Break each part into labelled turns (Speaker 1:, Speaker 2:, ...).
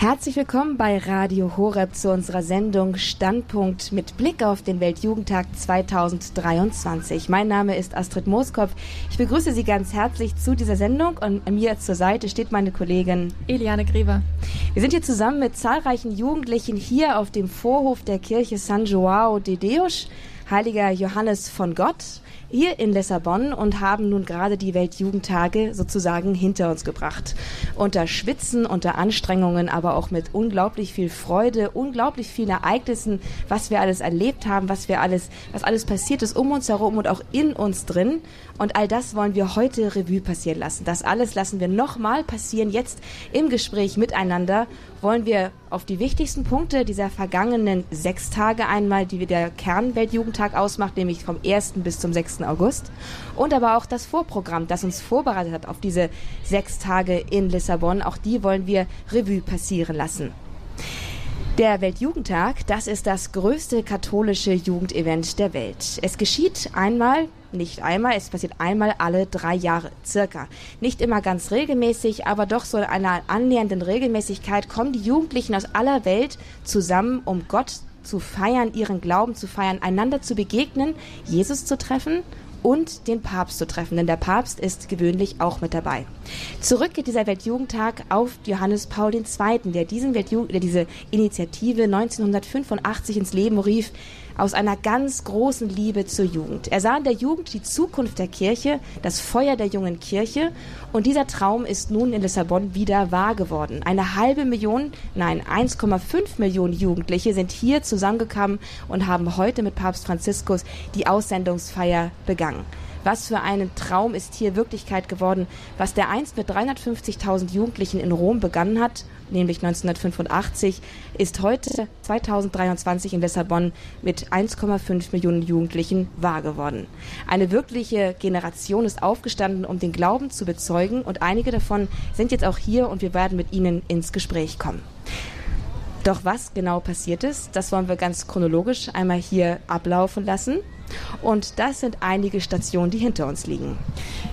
Speaker 1: Herzlich willkommen bei Radio Horeb zu unserer Sendung Standpunkt mit Blick auf den Weltjugendtag 2023. Mein Name ist Astrid Mooskopf. Ich begrüße Sie ganz herzlich zu dieser Sendung und mir zur Seite steht meine Kollegin
Speaker 2: Eliane Grever.
Speaker 1: Wir sind hier zusammen mit zahlreichen Jugendlichen hier auf dem Vorhof der Kirche San Joao de Deus, Heiliger Johannes von Gott hier in Lissabon und haben nun gerade die Weltjugendtage sozusagen hinter uns gebracht. Unter Schwitzen, unter Anstrengungen, aber auch mit unglaublich viel Freude, unglaublich vielen Ereignissen, was wir alles erlebt haben, was wir alles, was alles passiert ist um uns herum und auch in uns drin. Und all das wollen wir heute Revue passieren lassen. Das alles lassen wir nochmal passieren, jetzt im Gespräch miteinander wollen wir auf die wichtigsten Punkte dieser vergangenen sechs Tage einmal, die der Kernweltjugendtag ausmacht, nämlich vom 1. bis zum 6. August. Und aber auch das Vorprogramm, das uns vorbereitet hat auf diese sechs Tage in Lissabon. Auch die wollen wir Revue passieren lassen. Der Weltjugendtag, das ist das größte katholische Jugendevent der Welt. Es geschieht einmal, nicht einmal, es passiert einmal alle drei Jahre, circa. Nicht immer ganz regelmäßig, aber doch so in einer annähernden Regelmäßigkeit kommen die Jugendlichen aus aller Welt zusammen, um Gott zu feiern, ihren Glauben zu feiern, einander zu begegnen, Jesus zu treffen und den Papst zu treffen, denn der Papst ist gewöhnlich auch mit dabei. Zurück geht dieser Weltjugendtag auf Johannes Paul II., der, diesen Weltjugend, der diese Initiative 1985 ins Leben rief, aus einer ganz großen Liebe zur Jugend. Er sah in der Jugend die Zukunft der Kirche, das Feuer der jungen Kirche und dieser Traum ist nun in Lissabon wieder wahr geworden. Eine halbe Million, nein, 1,5 Millionen Jugendliche sind hier zusammengekommen und haben heute mit Papst Franziskus die Aussendungsfeier begangen. Was für ein Traum ist hier Wirklichkeit geworden, was der einst mit 350.000 Jugendlichen in Rom begonnen hat, nämlich 1985, ist heute 2023 in Lissabon mit 1,5 Millionen Jugendlichen wahr geworden. Eine wirkliche Generation ist aufgestanden, um den Glauben zu bezeugen und einige davon sind jetzt auch hier und wir werden mit ihnen ins Gespräch kommen. Doch was genau passiert ist, das wollen wir ganz chronologisch einmal hier ablaufen lassen. Und das sind einige Stationen, die hinter uns liegen.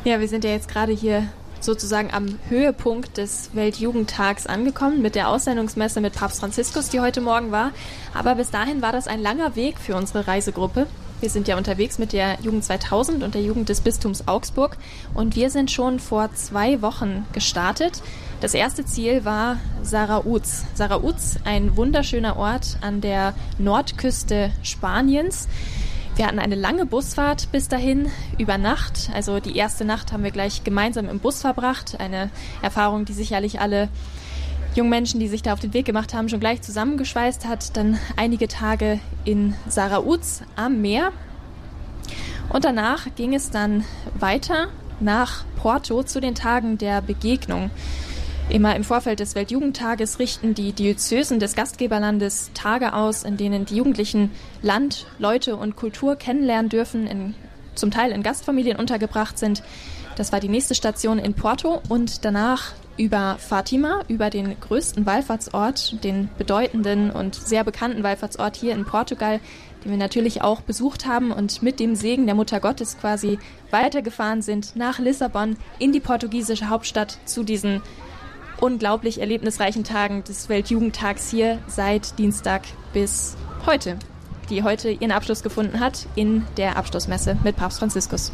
Speaker 2: Ja, wir sind ja jetzt gerade hier sozusagen am Höhepunkt des Weltjugendtags angekommen mit der Aussendungsmesse mit Papst Franziskus, die heute Morgen war. Aber bis dahin war das ein langer Weg für unsere Reisegruppe. Wir sind ja unterwegs mit der Jugend 2000 und der Jugend des Bistums Augsburg und wir sind schon vor zwei Wochen gestartet. Das erste Ziel war Sarauz. Sarauz, ein wunderschöner Ort an der Nordküste Spaniens. Wir hatten eine lange Busfahrt bis dahin, über Nacht. Also die erste Nacht haben wir gleich gemeinsam im Bus verbracht. Eine Erfahrung, die sicherlich alle jungen Menschen, die sich da auf den Weg gemacht haben, schon gleich zusammengeschweißt hat. Dann einige Tage in Sarauz am Meer. Und danach ging es dann weiter nach Porto zu den Tagen der Begegnung. Immer im Vorfeld des Weltjugendtages richten die Diözesen des Gastgeberlandes Tage aus, in denen die Jugendlichen Land, Leute und Kultur kennenlernen dürfen, in, zum Teil in Gastfamilien untergebracht sind. Das war die nächste Station in Porto und danach über Fatima, über den größten Wallfahrtsort, den bedeutenden und sehr bekannten Wallfahrtsort hier in Portugal, den wir natürlich auch besucht haben und mit dem Segen der Mutter Gottes quasi weitergefahren sind nach Lissabon in die portugiesische Hauptstadt zu diesen unglaublich erlebnisreichen Tagen des Weltjugendtags hier seit Dienstag bis heute, die heute ihren Abschluss gefunden hat in der Abschlussmesse mit Papst Franziskus.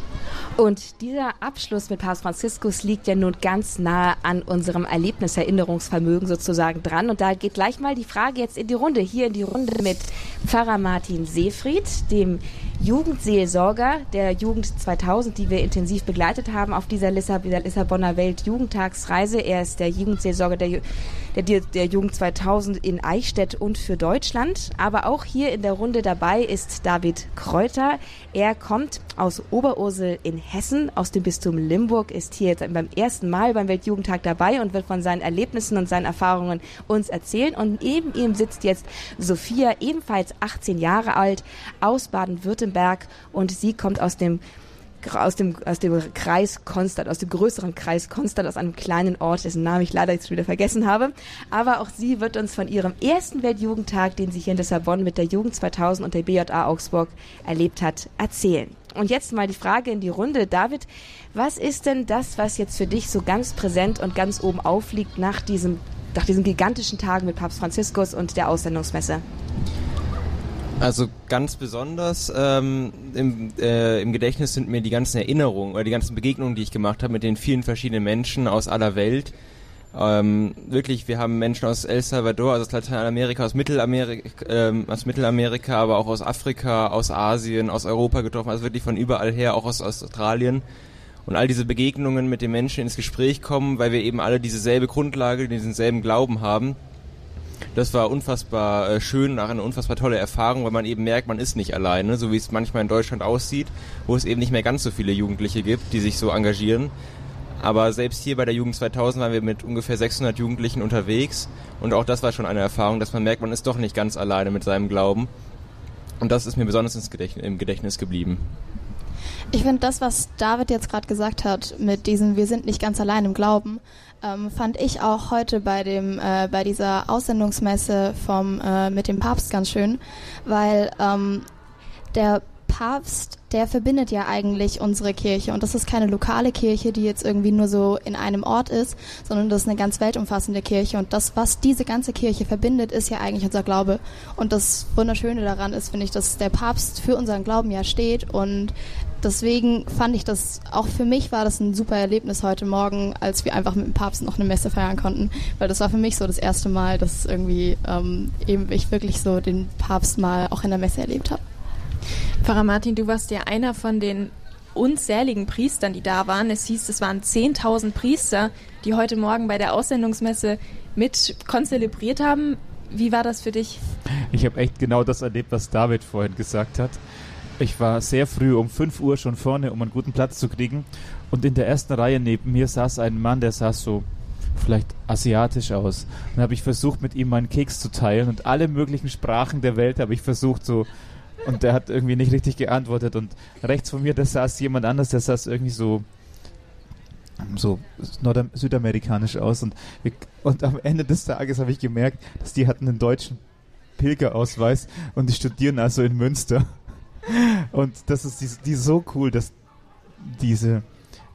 Speaker 1: Und dieser Abschluss mit Papst Franziskus liegt ja nun ganz nah an unserem Erlebniserinnerungsvermögen sozusagen dran. Und da geht gleich mal die Frage jetzt in die Runde, hier in die Runde mit Pfarrer Martin Seefried, dem Jugendseelsorger der Jugend 2000, die wir intensiv begleitet haben auf dieser Lissabonner Weltjugendtagsreise. Er ist der Jugendseelsorger der, der, der Jugend 2000 in Eichstätt und für Deutschland. Aber auch hier in der Runde dabei ist David Kräuter. Er kommt aus Oberursel in Hessen, aus dem Bistum Limburg, ist hier jetzt beim ersten Mal beim Weltjugendtag dabei und wird von seinen Erlebnissen und seinen Erfahrungen uns erzählen. Und neben ihm sitzt jetzt Sophia, ebenfalls 18 Jahre alt, aus Baden-Württemberg Baden-Württemberg und sie kommt aus dem aus dem, aus dem Kreis Konstanz, aus dem größeren Kreis Konstanz, aus einem kleinen Ort, dessen Namen ich leider jetzt wieder vergessen habe. Aber auch sie wird uns von ihrem ersten Weltjugendtag, den sie hier in Lissabon mit der Jugend 2000 und der BJA Augsburg erlebt hat, erzählen. Und jetzt mal die Frage in die Runde. David, was ist denn das, was jetzt für dich so ganz präsent und ganz oben aufliegt nach diesem nach diesen gigantischen Tagen mit Papst Franziskus und der Aussendungsmesse?
Speaker 3: Also ganz besonders ähm, im, äh, im Gedächtnis sind mir die ganzen Erinnerungen oder die ganzen Begegnungen, die ich gemacht habe mit den vielen verschiedenen Menschen aus aller Welt. Ähm, wirklich, wir haben Menschen aus El Salvador, also aus Lateinamerika, aus Mittelamerika, ähm, aus Mittelamerika, aber auch aus Afrika, aus Asien, aus Europa getroffen, also wirklich von überall her, auch aus Australien. Und all diese Begegnungen mit den Menschen ins Gespräch kommen, weil wir eben alle dieselbe Grundlage, diesen selben Glauben haben das war unfassbar äh, schön, auch eine unfassbar tolle Erfahrung, weil man eben merkt, man ist nicht alleine, so wie es manchmal in Deutschland aussieht, wo es eben nicht mehr ganz so viele Jugendliche gibt, die sich so engagieren. Aber selbst hier bei der Jugend 2000 waren wir mit ungefähr 600 Jugendlichen unterwegs und auch das war schon eine Erfahrung, dass man merkt, man ist doch nicht ganz alleine mit seinem Glauben. Und das ist mir besonders Gedächtnis, im Gedächtnis geblieben.
Speaker 4: Ich finde das, was David jetzt gerade gesagt hat, mit diesem Wir sind nicht ganz allein im Glauben, ähm, fand ich auch heute bei dem äh, bei dieser Aussendungsmesse vom äh, mit dem Papst ganz schön, weil ähm, der Papst, der verbindet ja eigentlich unsere Kirche. Und das ist keine lokale Kirche, die jetzt irgendwie nur so in einem Ort ist, sondern das ist eine ganz weltumfassende Kirche. Und das, was diese ganze Kirche verbindet, ist ja eigentlich unser Glaube. Und das Wunderschöne daran ist, finde ich, dass der Papst für unseren Glauben ja steht und deswegen fand ich das, auch für mich war das ein super Erlebnis heute Morgen, als wir einfach mit dem Papst noch eine Messe feiern konnten, weil das war für mich so das erste Mal, dass irgendwie ähm, eben ich wirklich so den Papst mal auch in der Messe erlebt habe.
Speaker 2: Pfarrer Martin, du warst ja einer von den unzähligen Priestern, die da waren. Es hieß, es waren 10.000 Priester, die heute Morgen bei der Aussendungsmesse mit konzelebriert haben. Wie war das für dich?
Speaker 5: Ich habe echt genau das erlebt, was David vorhin gesagt hat. Ich war sehr früh um 5 Uhr schon vorne, um einen guten Platz zu kriegen. Und in der ersten Reihe neben mir saß ein Mann, der saß so vielleicht asiatisch aus. Und dann habe ich versucht, mit ihm meinen Keks zu teilen und alle möglichen Sprachen der Welt habe ich versucht, so. Und der hat irgendwie nicht richtig geantwortet. Und rechts von mir, da saß jemand anders, der saß irgendwie so so Nordam südamerikanisch aus und, und am Ende des Tages habe ich gemerkt, dass die hatten einen deutschen Pilgerausweis und die studieren also in Münster. Und das ist die, die so cool, dass diese,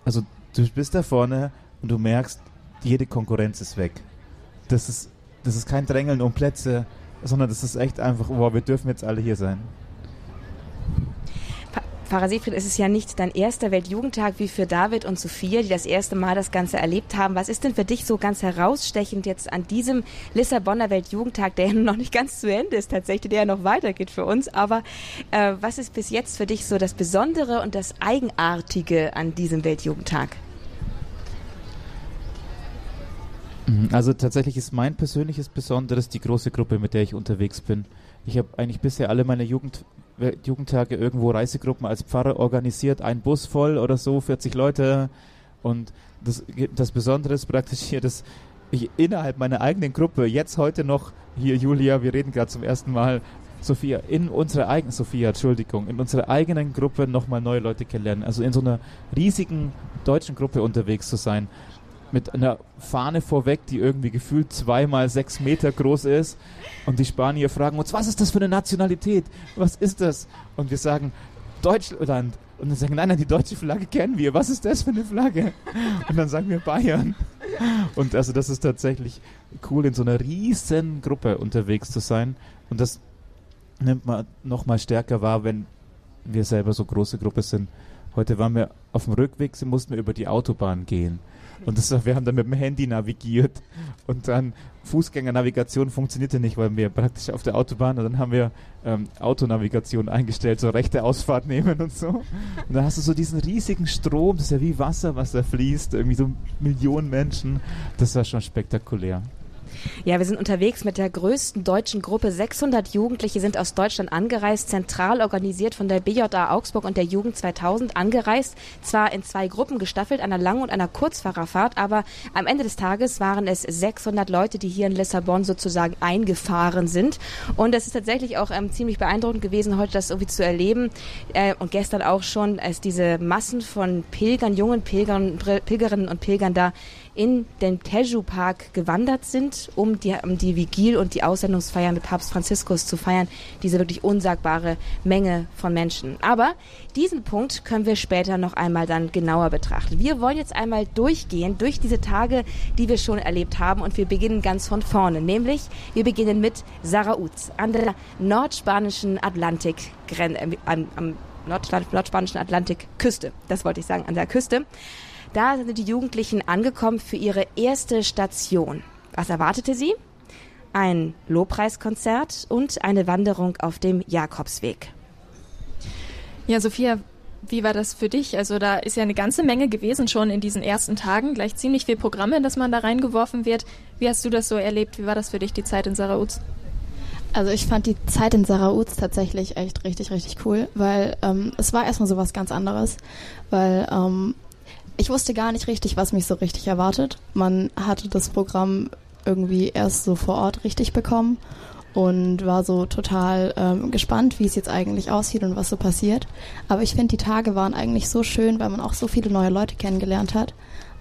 Speaker 5: also du bist da vorne und du merkst, jede Konkurrenz ist weg. Das ist, das ist kein Drängeln um Plätze, sondern das ist echt einfach, wow, wir dürfen jetzt alle hier sein.
Speaker 1: Pfarrer Siegfried, es ist ja nicht dein erster Weltjugendtag wie für David und Sophia, die das erste Mal das Ganze erlebt haben. Was ist denn für dich so ganz herausstechend jetzt an diesem Lissabonner Weltjugendtag, der ja noch nicht ganz zu Ende ist tatsächlich, der ja noch weitergeht für uns. Aber äh, was ist bis jetzt für dich so das Besondere und das Eigenartige an diesem Weltjugendtag?
Speaker 5: Mhm, also tatsächlich ist mein persönliches Besonderes die große Gruppe, mit der ich unterwegs bin. Ich habe eigentlich bisher alle meine Jugend Jugendtage irgendwo Reisegruppen als Pfarrer organisiert, ein Bus voll oder so, 40 Leute. Und das, das Besondere ist praktisch hier, dass ich innerhalb meiner eigenen Gruppe, jetzt heute noch, hier Julia, wir reden gerade zum ersten Mal, Sophia, in unserer eigenen, Sophia, Entschuldigung, in unserer eigenen Gruppe nochmal neue Leute kennenlernen. Also in so einer riesigen deutschen Gruppe unterwegs zu sein mit einer Fahne vorweg, die irgendwie gefühlt zweimal sechs Meter groß ist. Und die Spanier fragen uns, was ist das für eine Nationalität? Was ist das? Und wir sagen, Deutschland. Und dann sagen, nein, nein, die deutsche Flagge kennen wir. Was ist das für eine Flagge? Und dann sagen wir Bayern. Und also das ist tatsächlich cool, in so einer riesen Gruppe unterwegs zu sein. Und das nimmt man nochmal stärker wahr, wenn wir selber so große Gruppe sind. Heute waren wir auf dem Rückweg, sie mussten wir über die Autobahn gehen. Und das, wir haben dann mit dem Handy navigiert und dann Fußgängernavigation funktionierte nicht, weil wir praktisch auf der Autobahn und dann haben wir ähm, Autonavigation eingestellt, so rechte Ausfahrt nehmen und so. Und dann hast du so diesen riesigen Strom, das ist ja wie Wasser, was da fließt, irgendwie so Millionen Menschen. Das war schon spektakulär.
Speaker 1: Ja, wir sind unterwegs mit der größten deutschen Gruppe. 600 Jugendliche sind aus Deutschland angereist, zentral organisiert von der BJA Augsburg und der Jugend 2000 angereist. Zwar in zwei Gruppen gestaffelt, einer Lang- und einer Kurzfahrerfahrt, aber am Ende des Tages waren es 600 Leute, die hier in Lissabon sozusagen eingefahren sind. Und es ist tatsächlich auch ähm, ziemlich beeindruckend gewesen, heute das irgendwie zu erleben. Äh, und gestern auch schon, als diese Massen von Pilgern, jungen Pilgern, Pilgerinnen und Pilgern da in den Teju-Park gewandert sind, um die, um die Vigil und die Aussendungsfeier mit Papst Franziskus zu feiern. Diese wirklich unsagbare Menge von Menschen. Aber diesen Punkt können wir später noch einmal dann genauer betrachten. Wir wollen jetzt einmal durchgehen durch diese Tage, die wir schon erlebt haben und wir beginnen ganz von vorne. Nämlich, wir beginnen mit Sarauz an der nordspanischen Atlantik, äh, am, am nordspanischen Atlantikküste. Das wollte ich sagen, an der Küste. Da sind die Jugendlichen angekommen für ihre erste Station. Was erwartete sie? Ein Lobpreiskonzert und eine Wanderung auf dem Jakobsweg.
Speaker 2: Ja, Sophia, wie war das für dich? Also da ist ja eine ganze Menge gewesen schon in diesen ersten Tagen, gleich ziemlich viel Programme, dass man da reingeworfen wird. Wie hast du das so erlebt? Wie war das für dich, die Zeit in Sarauz?
Speaker 4: Also ich fand die Zeit in Sarauz tatsächlich echt richtig, richtig cool, weil ähm, es war erstmal so was ganz anderes, weil ähm, ich wusste gar nicht richtig, was mich so richtig erwartet. Man hatte das Programm irgendwie erst so vor Ort richtig bekommen und war so total ähm, gespannt, wie es jetzt eigentlich aussieht und was so passiert. Aber ich finde, die Tage waren eigentlich so schön, weil man auch so viele neue Leute kennengelernt hat.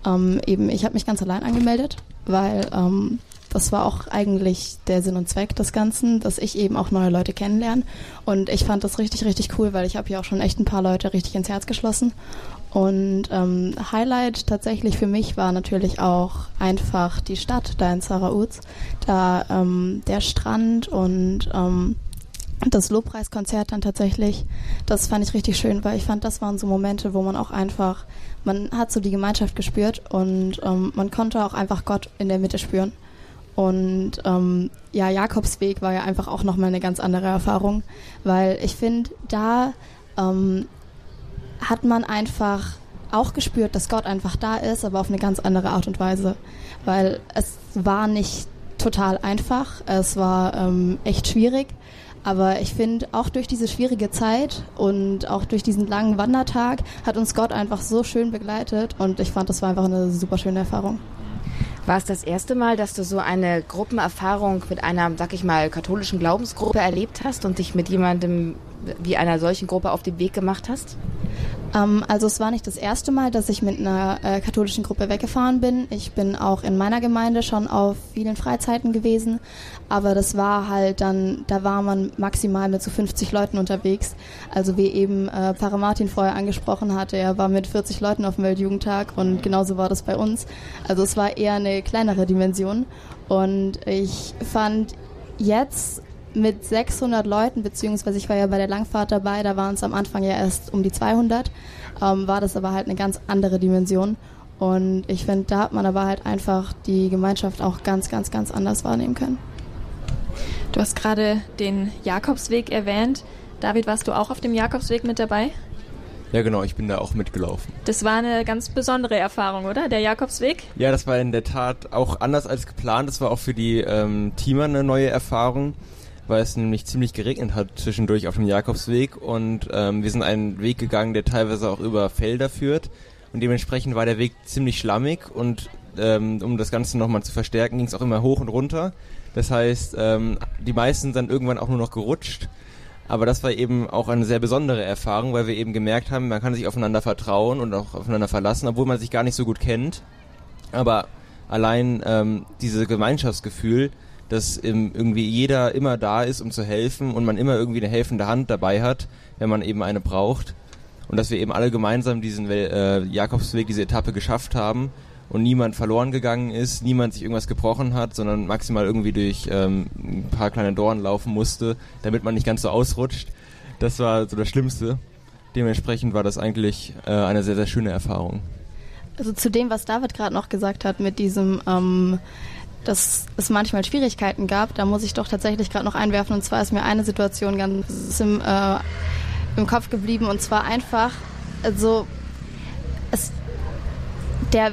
Speaker 4: Ähm, eben, ich habe mich ganz allein angemeldet, weil ähm, das war auch eigentlich der Sinn und Zweck des Ganzen, dass ich eben auch neue Leute kennenlerne. Und ich fand das richtig, richtig cool, weil ich habe ja auch schon echt ein paar Leute richtig ins Herz geschlossen. Und ähm, Highlight tatsächlich für mich war natürlich auch einfach die Stadt da in Sarauz. Da ähm, der Strand und ähm, das Lobpreiskonzert dann tatsächlich, das fand ich richtig schön, weil ich fand, das waren so Momente, wo man auch einfach, man hat so die Gemeinschaft gespürt und ähm, man konnte auch einfach Gott in der Mitte spüren. Und ähm, ja, Jakobsweg war ja einfach auch nochmal eine ganz andere Erfahrung, weil ich finde, da ähm, hat man einfach auch gespürt, dass Gott einfach da ist, aber auf eine ganz andere Art und Weise. Weil es war nicht total einfach, es war ähm, echt schwierig. Aber ich finde, auch durch diese schwierige Zeit und auch durch diesen langen Wandertag hat uns Gott einfach so schön begleitet und ich fand, das war einfach eine super schöne Erfahrung.
Speaker 1: War es das erste Mal, dass du so eine Gruppenerfahrung mit einer, sag ich mal, katholischen Glaubensgruppe erlebt hast und dich mit jemandem wie einer solchen Gruppe auf den Weg gemacht hast?
Speaker 4: Ähm, also es war nicht das erste Mal, dass ich mit einer äh, katholischen Gruppe weggefahren bin. Ich bin auch in meiner Gemeinde schon auf vielen Freizeiten gewesen, aber das war halt dann, da war man maximal mit so 50 Leuten unterwegs. Also wie eben äh, Pfarrer Martin vorher angesprochen hatte, er war mit 40 Leuten auf dem Weltjugendtag und genauso war das bei uns. Also es war eher eine kleinere Dimension und ich fand jetzt mit 600 Leuten, beziehungsweise ich war ja bei der Langfahrt dabei, da waren es am Anfang ja erst um die 200, ähm, war das aber halt eine ganz andere Dimension. Und ich finde, da hat man aber halt einfach die Gemeinschaft auch ganz, ganz, ganz anders wahrnehmen können.
Speaker 2: Du hast gerade den Jakobsweg erwähnt. David, warst du auch auf dem Jakobsweg mit dabei?
Speaker 3: Ja, genau, ich bin da auch mitgelaufen.
Speaker 2: Das war eine ganz besondere Erfahrung, oder? Der Jakobsweg?
Speaker 3: Ja, das war in der Tat auch anders als geplant. Das war auch für die ähm, Teamer eine neue Erfahrung weil es nämlich ziemlich geregnet hat zwischendurch auf dem Jakobsweg und ähm, wir sind einen Weg gegangen, der teilweise auch über Felder führt und dementsprechend war der Weg ziemlich schlammig und ähm, um das Ganze nochmal zu verstärken, ging es auch immer hoch und runter. Das heißt, ähm, die meisten sind dann irgendwann auch nur noch gerutscht. Aber das war eben auch eine sehr besondere Erfahrung, weil wir eben gemerkt haben, man kann sich aufeinander vertrauen und auch aufeinander verlassen, obwohl man sich gar nicht so gut kennt. Aber allein ähm, dieses Gemeinschaftsgefühl, dass irgendwie jeder immer da ist, um zu helfen und man immer irgendwie eine helfende Hand dabei hat, wenn man eben eine braucht. Und dass wir eben alle gemeinsam diesen äh, Jakobsweg, diese Etappe geschafft haben und niemand verloren gegangen ist, niemand sich irgendwas gebrochen hat, sondern maximal irgendwie durch ähm, ein paar kleine Dornen laufen musste, damit man nicht ganz so ausrutscht. Das war so das Schlimmste. Dementsprechend war das eigentlich äh, eine sehr, sehr schöne Erfahrung.
Speaker 4: Also zu dem, was David gerade noch gesagt hat mit diesem ähm, dass es manchmal Schwierigkeiten gab. Da muss ich doch tatsächlich gerade noch einwerfen. Und zwar ist mir eine Situation ganz im, äh, im Kopf geblieben. Und zwar einfach, also es, der,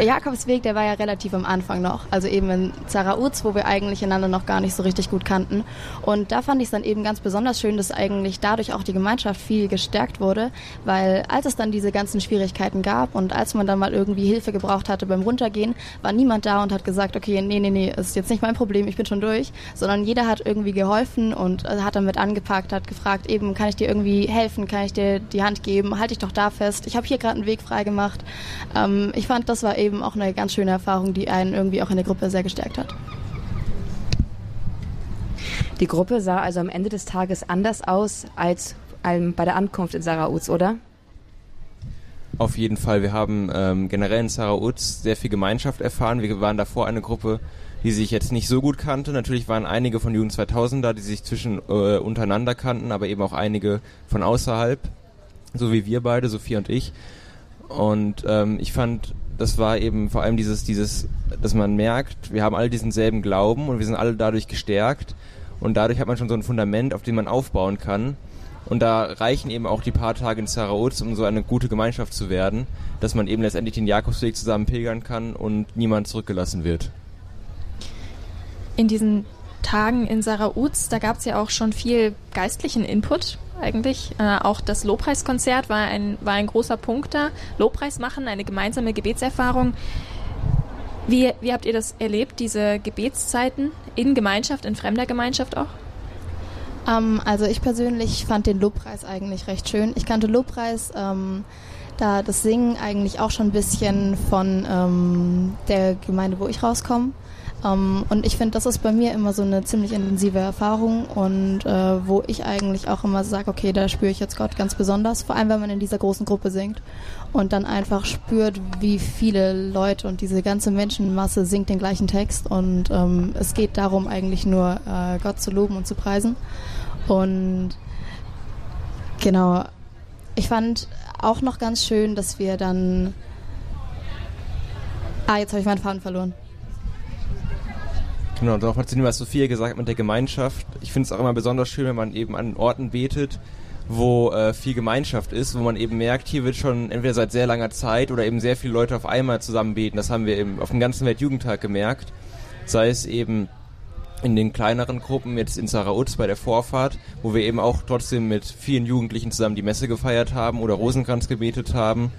Speaker 4: der Jakobsweg, der war ja relativ am Anfang noch. Also eben in Zarauz, wo wir eigentlich einander noch gar nicht so richtig gut kannten. Und da fand ich es dann eben ganz besonders schön, dass eigentlich dadurch auch die Gemeinschaft viel gestärkt wurde, weil als es dann diese ganzen Schwierigkeiten gab und als man dann mal irgendwie Hilfe gebraucht hatte beim Runtergehen, war niemand da und hat gesagt, okay, nee, nee, nee, ist jetzt nicht mein Problem, ich bin schon durch, sondern jeder hat irgendwie geholfen und hat damit angepackt, hat gefragt, eben, kann ich dir irgendwie helfen, kann ich dir die Hand geben, halte ich doch da fest, ich habe hier gerade einen Weg frei gemacht. Ähm, ich fand, das war eben auch eine ganz schöne Erfahrung, die einen irgendwie auch in der Gruppe sehr gestärkt hat.
Speaker 1: Die Gruppe sah also am Ende des Tages anders aus als bei der Ankunft in Sarauz, oder?
Speaker 3: Auf jeden Fall. Wir haben ähm, generell in Sarauz sehr viel Gemeinschaft erfahren. Wir waren davor eine Gruppe, die sich jetzt nicht so gut kannte. Natürlich waren einige von Jugend 2000 da, die sich zwischen äh, untereinander kannten, aber eben auch einige von außerhalb, so wie wir beide, Sophie und ich. Und ähm, ich fand, das war eben vor allem dieses, dieses, dass man merkt, wir haben alle diesen selben Glauben und wir sind alle dadurch gestärkt und dadurch hat man schon so ein Fundament, auf dem man aufbauen kann. Und da reichen eben auch die paar Tage in Zarauz, um so eine gute Gemeinschaft zu werden, dass man eben letztendlich den Jakobsweg zusammen pilgern kann und niemand zurückgelassen wird.
Speaker 2: In diesen Tagen in Sarauz, da gab es ja auch schon viel geistlichen Input eigentlich. Äh, auch das Lobpreiskonzert war ein, war ein großer Punkt da. Lobpreis machen, eine gemeinsame Gebetserfahrung. Wie, wie habt ihr das erlebt, diese Gebetszeiten in Gemeinschaft, in fremder Gemeinschaft auch?
Speaker 4: Ähm, also ich persönlich fand den Lobpreis eigentlich recht schön. Ich kannte Lobpreis, ähm, da das Singen eigentlich auch schon ein bisschen von ähm, der Gemeinde, wo ich rauskomme. Um, ähm, und ich finde, das ist bei mir immer so eine ziemlich intensive Erfahrung und äh, wo ich eigentlich auch immer sage, okay, da spüre ich jetzt Gott ganz besonders, vor allem wenn man in dieser großen Gruppe singt und dann einfach spürt, wie viele Leute und diese ganze Menschenmasse singt den gleichen Text und ähm, es geht darum eigentlich nur äh, Gott zu loben und zu preisen und genau, ich fand auch noch ganz schön, dass wir dann Ah, jetzt habe ich meinen Faden verloren.
Speaker 3: Genau, und nochmal zu dem, was Sophia gesagt hat mit der Gemeinschaft. Ich finde es auch immer besonders schön, wenn man eben an Orten betet, wo äh, viel Gemeinschaft ist, wo man eben merkt, hier wird schon entweder seit sehr langer Zeit oder eben sehr viele Leute auf einmal zusammen beten. Das haben wir eben auf dem ganzen Weltjugendtag gemerkt. Sei es eben in den kleineren Gruppen, jetzt in Sarauz bei der Vorfahrt, wo wir eben auch trotzdem mit vielen Jugendlichen zusammen die Messe gefeiert haben oder Rosenkranz gebetet haben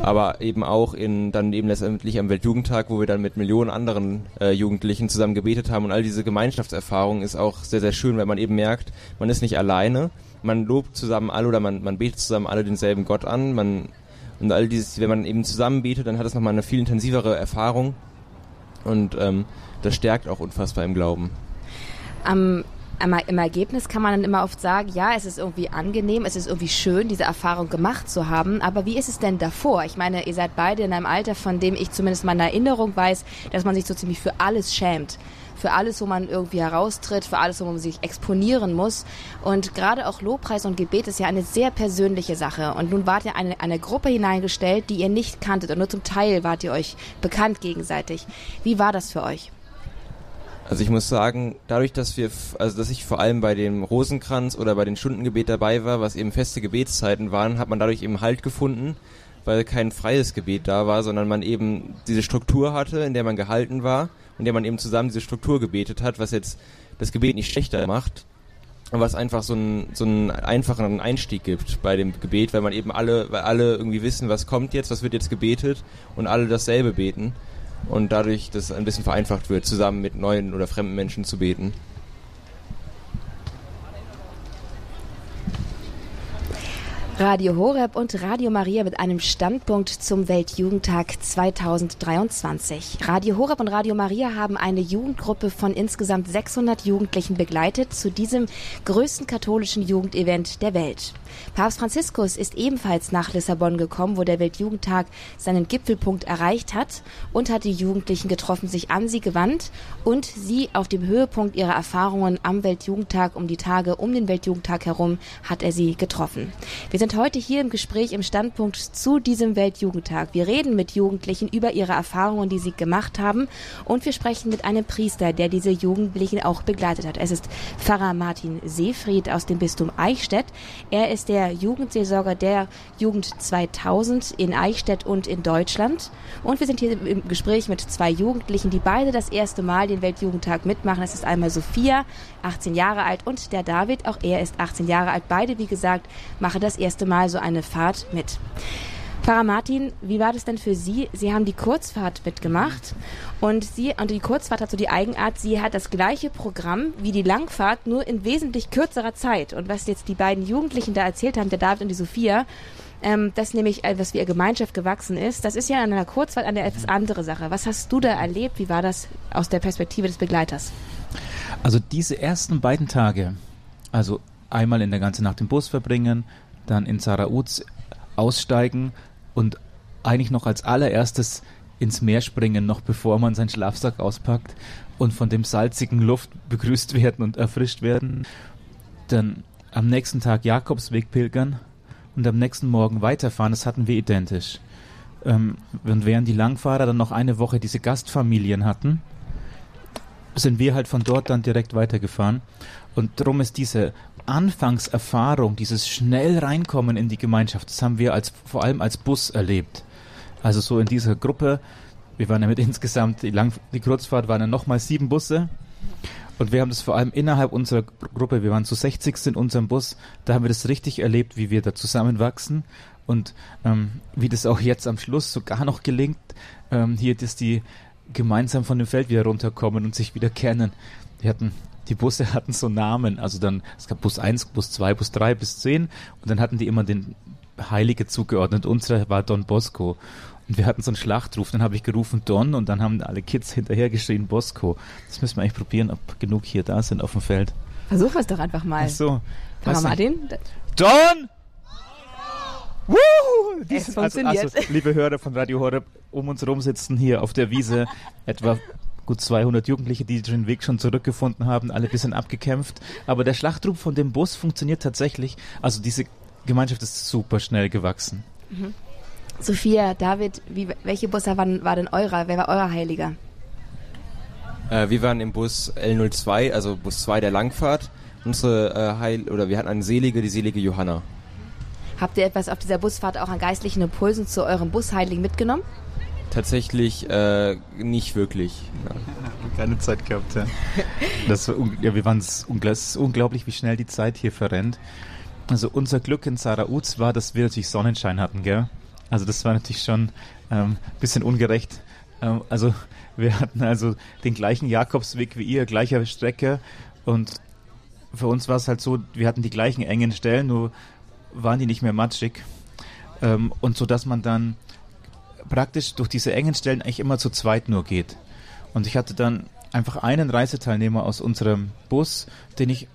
Speaker 3: aber eben auch in dann eben letztendlich am Weltjugendtag, wo wir dann mit Millionen anderen äh, Jugendlichen zusammen gebetet haben. Und all diese Gemeinschaftserfahrung ist auch sehr, sehr schön, weil man eben merkt, man ist nicht alleine, man lobt zusammen alle oder man, man betet zusammen alle denselben Gott an, man und all dieses, wenn man eben zusammen betet, dann hat es nochmal eine viel intensivere Erfahrung. Und ähm, das stärkt auch unfassbar im Glauben.
Speaker 1: Am im Ergebnis kann man dann immer oft sagen, ja, es ist irgendwie angenehm, es ist irgendwie schön, diese Erfahrung gemacht zu haben. Aber wie ist es denn davor? Ich meine, ihr seid beide in einem Alter, von dem ich zumindest meine Erinnerung weiß, dass man sich so ziemlich für alles schämt. Für alles, wo man irgendwie heraustritt, für alles, wo man sich exponieren muss. Und gerade auch Lobpreis und Gebet ist ja eine sehr persönliche Sache. Und nun wart ihr eine, eine Gruppe hineingestellt, die ihr nicht kanntet. Und nur zum Teil wart ihr euch bekannt gegenseitig. Wie war das für euch?
Speaker 3: Also ich muss sagen, dadurch, dass wir, also dass ich vor allem bei dem Rosenkranz oder bei den Stundengebet dabei war, was eben feste Gebetszeiten waren, hat man dadurch eben Halt gefunden, weil kein freies Gebet da war, sondern man eben diese Struktur hatte, in der man gehalten war, in der man eben zusammen diese Struktur gebetet hat, was jetzt das Gebet nicht schlechter macht, aber was einfach so einen, so einen einfachen Einstieg gibt bei dem Gebet, weil man eben alle, weil alle irgendwie wissen, was kommt jetzt, was wird jetzt gebetet und alle dasselbe beten und dadurch das ein bisschen vereinfacht wird, zusammen mit neuen oder fremden Menschen zu beten.
Speaker 1: Radio Horeb und Radio Maria mit einem Standpunkt zum Weltjugendtag 2023. Radio Horeb und Radio Maria haben eine Jugendgruppe von insgesamt 600 Jugendlichen begleitet zu diesem größten katholischen Jugendevent der Welt. Papst Franziskus ist ebenfalls nach Lissabon gekommen, wo der Weltjugendtag seinen Gipfelpunkt erreicht hat und hat die Jugendlichen getroffen, sich an sie gewandt und sie auf dem Höhepunkt ihrer Erfahrungen am Weltjugendtag um die Tage um den Weltjugendtag herum hat er sie getroffen. Wir sind heute hier im Gespräch im Standpunkt zu diesem Weltjugendtag. Wir reden mit Jugendlichen über ihre Erfahrungen, die sie gemacht haben und wir sprechen mit einem Priester, der diese Jugendlichen auch begleitet hat. Es ist Pfarrer Martin Seefried aus dem Bistum Eichstätt. Er ist der Jugendseelsorger der Jugend 2000 in Eichstätt und in Deutschland. Und wir sind hier im Gespräch mit zwei Jugendlichen, die beide das erste Mal den Weltjugendtag mitmachen. Es ist einmal Sophia, 18 Jahre alt, und der David, auch er ist 18 Jahre alt. Beide, wie gesagt, machen das erste Mal so eine Fahrt mit. Pfarrer Martin, wie war das denn für Sie? Sie haben die Kurzfahrt mitgemacht und Sie und die Kurzfahrt hat so die Eigenart, sie hat das gleiche Programm wie die Langfahrt, nur in wesentlich kürzerer Zeit. Und was jetzt die beiden Jugendlichen da erzählt haben, der David und die Sophia, ähm, das nämlich, äh, was wie ihr Gemeinschaft gewachsen ist, das ist ja in einer Kurzfahrt eine etwas andere Sache. Was hast du da erlebt? Wie war das aus der Perspektive des Begleiters?
Speaker 5: Also diese ersten beiden Tage, also einmal in der ganzen Nacht im Bus verbringen, dann in Zarauz aussteigen und eigentlich noch als allererstes ins Meer springen, noch bevor man seinen Schlafsack auspackt und von dem salzigen Luft begrüßt werden und erfrischt werden. Dann am nächsten Tag Jakobsweg pilgern und am nächsten Morgen weiterfahren, das hatten wir identisch. Ähm, und während die Langfahrer dann noch eine Woche diese Gastfamilien hatten, sind wir halt von dort dann direkt weitergefahren. Und darum ist diese Anfangserfahrung, dieses schnell reinkommen in die Gemeinschaft, das haben wir als, vor allem als Bus erlebt. Also so in dieser Gruppe, wir waren ja mit insgesamt, die, Lang die Kurzfahrt waren ja nochmal sieben Busse. Und wir haben das vor allem innerhalb unserer Gruppe, wir waren zu 60 in unserem Bus, da haben wir das richtig erlebt, wie wir da zusammenwachsen und ähm, wie das auch jetzt am Schluss sogar noch gelingt, ähm, hier, dass die gemeinsam von dem Feld wieder runterkommen und sich wieder kennen. Wir hatten die Busse hatten so Namen, also dann, es gab Bus 1, Bus 2, Bus 3 bis 10 und dann hatten die immer den Heilige zugeordnet. Unserer war Don Bosco. Und wir hatten so einen Schlachtruf, dann habe ich gerufen Don und dann haben alle Kids hinterher geschrien Bosco. Das müssen wir eigentlich probieren, ob genug hier da sind auf dem Feld.
Speaker 1: Versuchen wir es doch einfach mal.
Speaker 5: Ach so.
Speaker 1: Papa Martin?
Speaker 5: Don! Woo!
Speaker 1: Es
Speaker 5: also,
Speaker 1: funktioniert.
Speaker 5: also, liebe Hörer von Radio Horeb, um uns herum sitzen hier auf der Wiese etwa gut 200 Jugendliche, die den Weg schon zurückgefunden haben, alle ein bisschen abgekämpft. Aber der Schlachtruf von dem Bus funktioniert tatsächlich. Also diese Gemeinschaft ist super schnell gewachsen.
Speaker 1: Sophia, David, wie, welche Busse waren, war denn eurer? Wer war euer Heiliger?
Speaker 3: Äh, wir waren im Bus L02, also Bus 2 der Langfahrt. Unsere äh, Heil oder wir hatten eine Selige, die selige Johanna.
Speaker 1: Habt ihr etwas auf dieser Busfahrt auch an geistlichen Impulsen zu eurem Busheiligen mitgenommen?
Speaker 3: Tatsächlich äh, nicht wirklich. Ja.
Speaker 5: Keine Zeit gehabt, ja. Das war ja wir waren es unglaublich, wie schnell die Zeit hier verrennt. Also unser Glück in Zarauz war, dass wir natürlich Sonnenschein hatten, gell? Also das war natürlich schon ähm, bisschen ungerecht. Ähm, also wir hatten also den gleichen Jakobsweg wie ihr, gleicher Strecke und für uns war es halt so, wir hatten die gleichen engen Stellen, nur waren die nicht mehr matschig. Ähm, und so dass man dann praktisch durch diese engen Stellen eigentlich immer zu zweit nur geht. Und ich hatte dann einfach einen Reiseteilnehmer aus unserem Bus, den ich,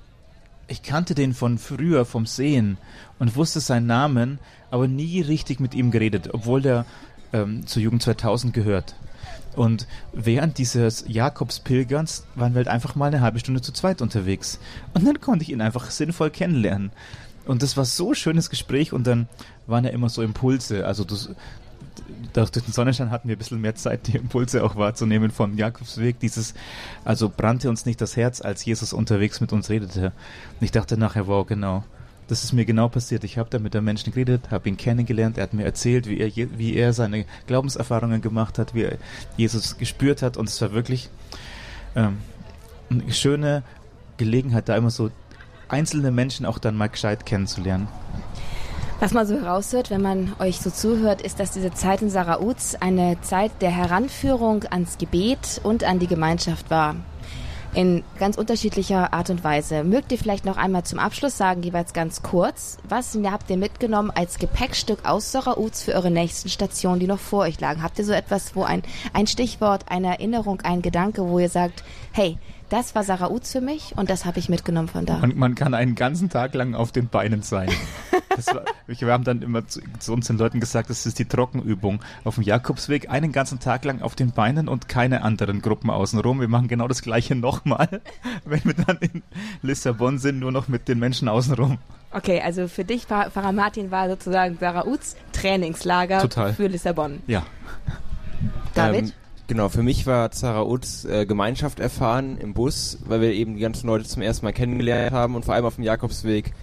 Speaker 5: ich kannte den von früher, vom Sehen und wusste seinen Namen, aber nie richtig mit ihm geredet, obwohl der ähm, zur Jugend 2000 gehört. Und während dieses Jakobspilgerns waren wir halt einfach mal eine halbe Stunde zu zweit unterwegs. Und dann konnte ich ihn einfach sinnvoll kennenlernen. Und das war so ein schönes Gespräch und dann waren ja immer so Impulse. Also das, durch den Sonnenschein hatten wir ein bisschen mehr Zeit, die Impulse auch wahrzunehmen vom Jakobsweg. Dieses, also brannte uns nicht das Herz, als Jesus unterwegs mit uns redete. Und ich dachte nachher, wow, genau. Das ist mir genau passiert. Ich habe da mit dem Menschen geredet, habe ihn kennengelernt. Er hat mir erzählt, wie er, wie er seine Glaubenserfahrungen gemacht hat, wie er Jesus gespürt hat. Und es war wirklich ähm, eine schöne Gelegenheit, da immer so einzelne Menschen auch dann mal gescheit kennenzulernen.
Speaker 1: Was man so heraushört, wenn man euch so zuhört, ist, dass diese Zeit in Sarauz eine Zeit der Heranführung ans Gebet und an die Gemeinschaft war. In ganz unterschiedlicher Art und Weise. Mögt ihr vielleicht noch einmal zum Abschluss sagen, jeweils ganz kurz, was habt ihr mitgenommen als Gepäckstück aus Sarauz für eure nächsten Stationen, die noch vor euch lagen? Habt ihr so etwas, wo ein, ein Stichwort, eine Erinnerung, ein Gedanke, wo ihr sagt, hey, das war Sarauz für mich und das habe ich mitgenommen von da?
Speaker 5: Und man kann einen ganzen Tag lang auf den Beinen sein. War, wir haben dann immer zu, zu unseren Leuten gesagt, das ist die Trockenübung. Auf dem Jakobsweg einen ganzen Tag lang auf den Beinen und keine anderen Gruppen außenrum. Wir machen genau das gleiche nochmal, wenn wir dann in Lissabon sind, nur noch mit den Menschen außenrum.
Speaker 1: Okay, also für dich, Pfarrer Martin, war sozusagen Sarauts Trainingslager
Speaker 5: Total.
Speaker 1: für Lissabon.
Speaker 5: Ja.
Speaker 1: David?
Speaker 3: Ähm, Genau, für mich war Zarauz äh, Gemeinschaft erfahren im Bus, weil wir eben die ganzen Leute zum ersten Mal kennengelernt haben und vor allem auf dem Jakobsweg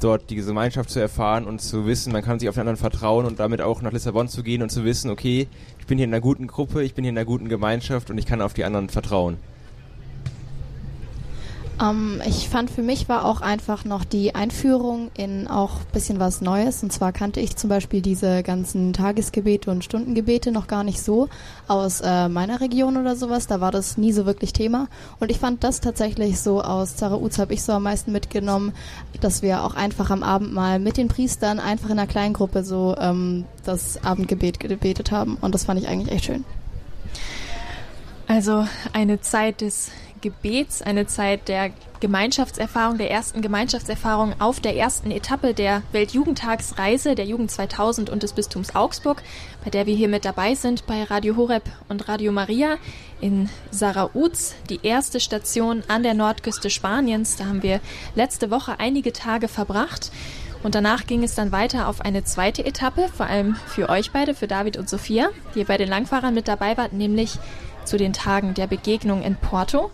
Speaker 3: dort diese Gemeinschaft zu erfahren und zu wissen, man kann sich auf den anderen vertrauen und damit auch nach Lissabon zu gehen und zu wissen, okay, ich bin hier in einer guten Gruppe, ich bin hier in einer guten Gemeinschaft und ich kann auf die anderen vertrauen.
Speaker 4: Ähm, ich fand für mich war auch einfach noch die Einführung in auch bisschen was Neues. Und zwar kannte ich zum Beispiel diese ganzen Tagesgebete und Stundengebete noch gar nicht so aus äh, meiner Region oder sowas. Da war das nie so wirklich Thema. Und ich fand das tatsächlich so aus Zarauz habe ich so am meisten mitgenommen, dass wir auch einfach am Abend mal mit den Priestern einfach in einer kleinen Gruppe so ähm, das Abendgebet gebetet haben. Und das fand ich eigentlich echt schön.
Speaker 2: Also eine Zeit des Gebets, eine Zeit der Gemeinschaftserfahrung, der ersten Gemeinschaftserfahrung auf der ersten Etappe der Weltjugendtagsreise der Jugend 2000 und des Bistums Augsburg, bei der wir hier mit dabei sind bei Radio Horeb und Radio Maria in Sarauz, die erste Station an der Nordküste Spaniens. Da haben wir letzte Woche einige Tage verbracht. Und danach ging es dann weiter auf eine zweite Etappe, vor allem für euch beide, für David und Sophia, die bei den Langfahrern mit dabei wart, nämlich zu den Tagen der Begegnung in Porto.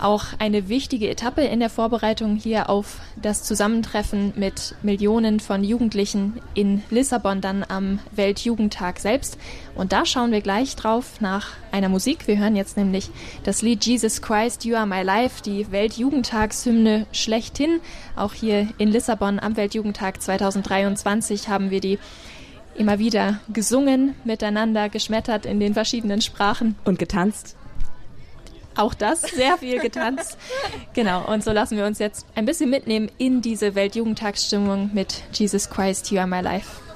Speaker 2: Auch eine wichtige Etappe in der Vorbereitung hier auf das Zusammentreffen mit Millionen von Jugendlichen in Lissabon dann am Weltjugendtag selbst. Und da schauen wir gleich drauf nach einer Musik. Wir hören jetzt nämlich das Lied Jesus Christ, You Are My Life, die Weltjugendtagshymne schlechthin. Auch hier in Lissabon am Weltjugendtag 2023 haben wir die immer wieder gesungen, miteinander geschmettert in den verschiedenen Sprachen.
Speaker 1: Und getanzt.
Speaker 2: Auch das, sehr viel getanzt. genau, und so lassen wir uns jetzt ein bisschen mitnehmen in diese Weltjugendtagsstimmung mit Jesus Christ, You Are My Life.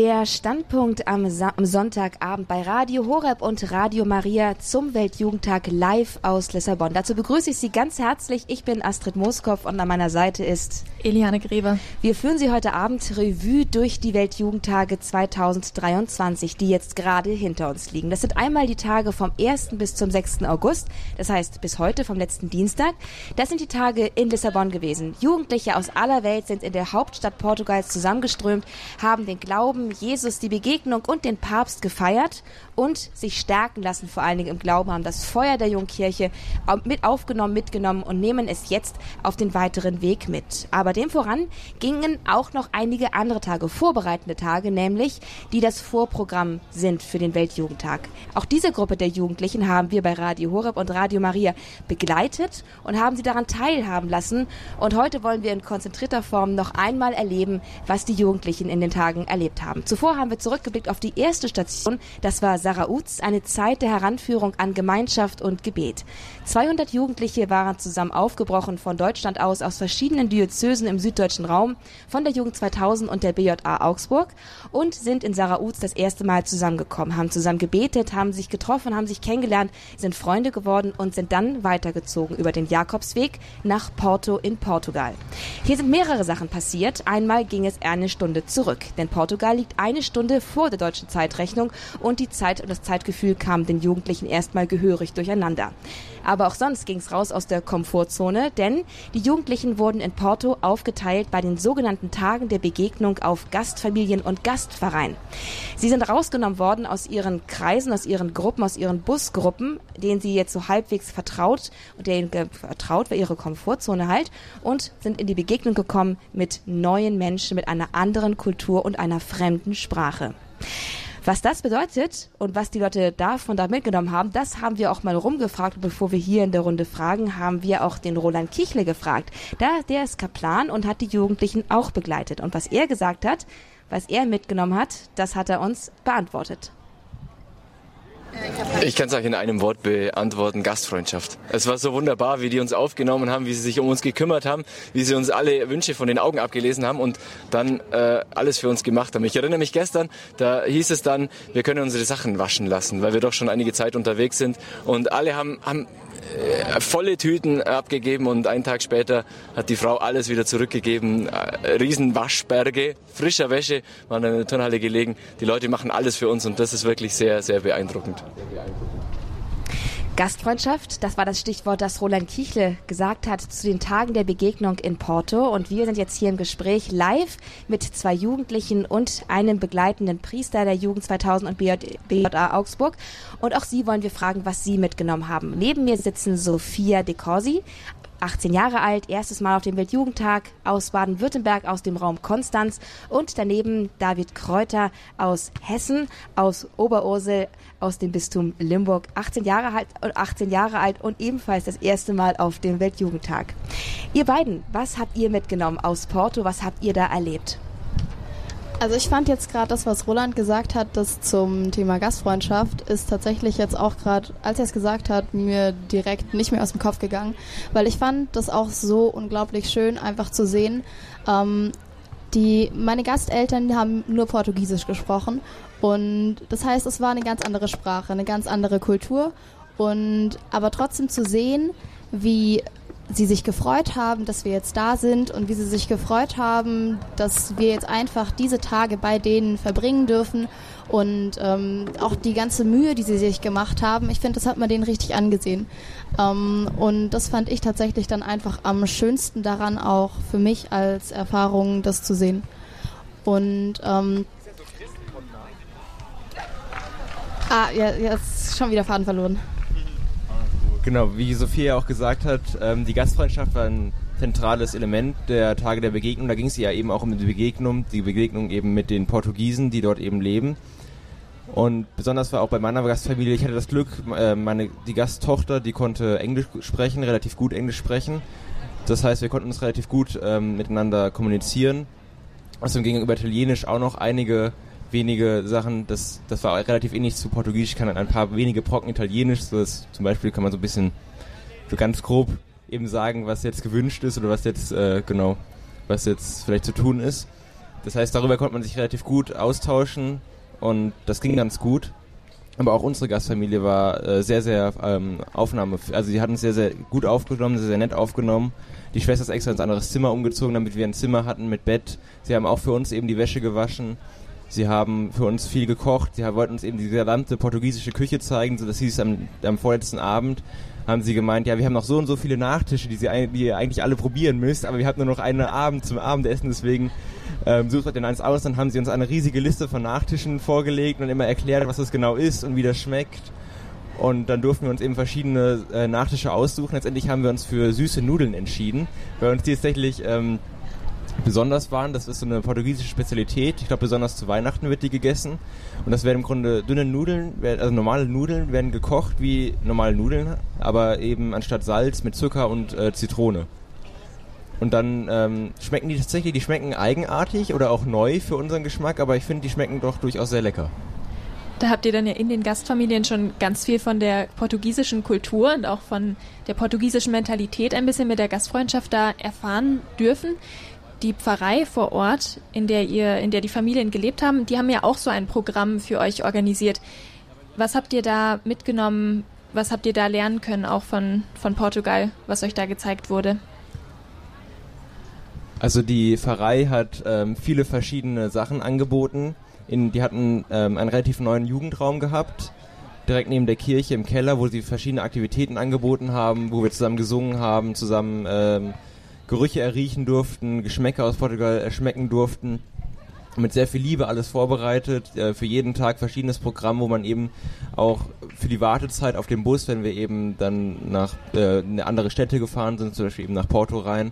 Speaker 1: Der Standpunkt am, Sa am, Sonntagabend bei Radio Horeb und Radio Maria zum Weltjugendtag live aus Lissabon. Dazu begrüße ich Sie ganz herzlich. Ich bin Astrid Moskow und an meiner Seite ist
Speaker 2: Eliane Grebe.
Speaker 1: Wir führen Sie heute Abend Revue durch die Weltjugendtage 2023, die jetzt gerade hinter uns liegen. Das sind einmal die Tage vom 1. bis zum 6. August, das heißt bis heute vom letzten Dienstag. Das sind die Tage in Lissabon gewesen. Jugendliche aus aller Welt sind in der Hauptstadt Portugals zusammengeströmt, haben den Glauben, Jesus, die Begegnung und den Papst gefeiert und sich stärken lassen, vor allen Dingen im Glauben, haben das Feuer der Jungkirche mit aufgenommen, mitgenommen und nehmen es jetzt auf den weiteren Weg mit. Aber dem voran gingen auch noch einige andere Tage, vorbereitende Tage, nämlich die das Vorprogramm sind für den Weltjugendtag. Auch diese Gruppe der Jugendlichen haben wir bei Radio Horeb und Radio Maria begleitet und haben sie daran teilhaben lassen. Und heute wollen wir in konzentrierter Form noch einmal erleben, was die Jugendlichen in den Tagen erlebt haben. Zuvor haben wir zurückgeblickt auf die erste Station, das war Sarauz, eine Zeit der Heranführung an Gemeinschaft und Gebet. 200 Jugendliche waren zusammen aufgebrochen von Deutschland aus, aus verschiedenen Diözesen im süddeutschen Raum, von der Jugend 2000 und der BJA Augsburg und sind in Sarauz das erste Mal zusammengekommen, haben zusammen gebetet, haben sich getroffen, haben sich kennengelernt, sind Freunde geworden und sind dann weitergezogen über den Jakobsweg nach Porto in Portugal. Hier sind mehrere Sachen passiert. Einmal ging es eine Stunde zurück, denn Portugal liegt eine Stunde vor der deutschen Zeitrechnung und die Zeit und das Zeitgefühl kamen den Jugendlichen erstmal gehörig durcheinander. Aber auch sonst ging es raus aus der Komfortzone, denn die Jugendlichen wurden in Porto aufgeteilt bei den sogenannten Tagen der Begegnung auf Gastfamilien und Gastverein. Sie sind rausgenommen worden aus ihren Kreisen, aus ihren Gruppen, aus ihren Busgruppen, denen sie jetzt so halbwegs vertraut und denen vertraut war ihre Komfortzone halt und sind in die Begegnung gekommen mit neuen Menschen, mit einer anderen Kultur und einer fremden Sprache. Was das bedeutet und was die Leute davon da mitgenommen haben, das haben wir auch mal rumgefragt. Bevor wir hier in der Runde fragen, haben wir auch den Roland Kichle gefragt. Da, der ist Kaplan und hat die Jugendlichen auch begleitet. Und was er gesagt hat, was er mitgenommen hat, das hat er uns beantwortet.
Speaker 6: Ich kann es euch in einem Wort beantworten, Gastfreundschaft. Es war so wunderbar, wie die uns aufgenommen haben, wie sie sich um uns gekümmert haben, wie sie uns alle Wünsche von den Augen abgelesen haben und dann äh, alles für uns gemacht haben. Ich erinnere mich gestern, da hieß es dann, wir können unsere Sachen waschen lassen, weil wir doch schon einige Zeit unterwegs sind und alle haben, haben volle Tüten abgegeben und einen Tag später hat die Frau alles wieder zurückgegeben. Äh, Riesenwaschberge, frischer Wäsche waren in der Turnhalle gelegen. Die Leute machen alles für uns und das ist wirklich sehr, sehr beeindruckend.
Speaker 1: Gastfreundschaft, das war das Stichwort, das Roland Kichle gesagt hat zu den Tagen der Begegnung in Porto. Und wir sind jetzt hier im Gespräch live mit zwei Jugendlichen und einem begleitenden Priester der Jugend 2000 und BJA Augsburg. Und auch Sie wollen wir fragen, was Sie mitgenommen haben. Neben mir sitzen Sophia De Corsi, 18 Jahre alt, erstes Mal auf dem Weltjugendtag aus Baden-Württemberg, aus dem Raum Konstanz und daneben David Kräuter aus Hessen, aus Oberursel, aus dem Bistum Limburg, 18 Jahre alt, 18 Jahre alt und ebenfalls das erste Mal auf dem Weltjugendtag. Ihr beiden, was habt ihr mitgenommen aus Porto? Was habt ihr da erlebt?
Speaker 4: Also ich fand jetzt gerade das, was Roland gesagt hat, das zum Thema Gastfreundschaft, ist tatsächlich jetzt auch gerade, als er es gesagt hat, mir direkt nicht mehr aus dem Kopf gegangen, weil ich fand das auch so unglaublich schön, einfach zu sehen. Ähm, die, meine Gasteltern haben nur Portugiesisch gesprochen und das heißt, es war eine ganz andere Sprache, eine ganz andere Kultur und aber trotzdem zu sehen, wie sie sich gefreut haben, dass wir jetzt da sind und wie sie sich gefreut haben, dass wir jetzt einfach diese Tage bei denen verbringen dürfen und ähm, auch die ganze Mühe, die sie sich gemacht haben, ich finde, das hat man denen richtig angesehen. Ähm, und das fand ich tatsächlich dann einfach am schönsten daran auch für mich als Erfahrung, das zu sehen. Und ähm, Ah, ja, jetzt schon wieder Faden verloren.
Speaker 3: Genau, wie Sophia auch gesagt hat, ähm, die Gastfreundschaft war ein zentrales Element der Tage der Begegnung. Da ging es ja eben auch um die Begegnung, die Begegnung eben mit den Portugiesen, die dort eben leben. Und besonders war auch bei meiner Gastfamilie, ich hatte das Glück, äh, meine, die Gasttochter, die konnte Englisch sprechen, relativ gut Englisch sprechen. Das heißt, wir konnten uns relativ gut ähm, miteinander kommunizieren. Außerdem ging über Italienisch auch noch einige wenige Sachen, das, das war relativ ähnlich zu Portugiesisch, kann ein paar wenige Brocken Italienisch, so dass zum Beispiel kann man so ein bisschen, so ganz grob eben sagen, was jetzt gewünscht ist oder was jetzt, äh, genau, was jetzt vielleicht zu tun ist. Das heißt, darüber konnte man sich relativ gut austauschen und das ging ganz gut. Aber auch unsere Gastfamilie war äh, sehr, sehr ähm, Aufnahme, also sie hatten es sehr, sehr gut aufgenommen, sehr, sehr nett aufgenommen. Die Schwester ist extra ins andere Zimmer umgezogen, damit wir ein Zimmer hatten mit Bett. Sie haben auch für uns eben die Wäsche gewaschen. Sie haben für uns viel gekocht. Sie wollten uns eben die gesamte portugiesische Küche zeigen. So, das hieß am, am vorletzten Abend, haben sie gemeint, ja, wir haben noch so und so viele Nachtische, die, sie, die ihr eigentlich alle probieren müsst, aber wir hatten nur noch einen Abend zum Abendessen, deswegen ähm, sucht euch den eins aus. Dann haben sie uns eine riesige Liste von Nachtischen vorgelegt und immer erklärt, was das genau ist und wie das schmeckt. Und dann durften wir uns eben verschiedene äh, Nachtische aussuchen. Letztendlich haben wir uns für süße Nudeln entschieden, weil uns die tatsächlich... Ähm, besonders waren. Das ist so eine portugiesische Spezialität. Ich glaube, besonders zu Weihnachten wird die gegessen. Und das werden im Grunde dünne Nudeln, also normale Nudeln werden gekocht wie normale Nudeln, aber eben anstatt Salz mit Zucker und äh, Zitrone. Und dann ähm, schmecken die tatsächlich, die schmecken eigenartig oder auch neu für unseren Geschmack, aber ich finde, die schmecken doch durchaus sehr lecker.
Speaker 2: Da habt ihr dann ja in den Gastfamilien schon ganz viel von der portugiesischen Kultur und auch von der portugiesischen Mentalität ein bisschen mit der Gastfreundschaft da erfahren dürfen die Pfarrei vor Ort, in der ihr, in der die Familien gelebt haben, die haben ja auch so ein Programm für euch organisiert. Was habt ihr da mitgenommen? Was habt ihr da lernen können, auch von, von Portugal, was euch da gezeigt wurde?
Speaker 3: Also die Pfarrei hat ähm, viele verschiedene Sachen angeboten. In, die hatten ähm, einen relativ neuen Jugendraum gehabt, direkt neben der Kirche im Keller, wo sie verschiedene Aktivitäten angeboten haben, wo wir zusammen gesungen haben, zusammen ähm, Gerüche erriechen durften, Geschmäcker aus Portugal erschmecken durften. Mit sehr viel Liebe alles vorbereitet, äh, für jeden Tag verschiedenes Programm, wo man eben auch für die Wartezeit auf dem Bus, wenn wir eben dann nach äh, eine andere Städte gefahren sind, zum Beispiel eben nach Porto rein,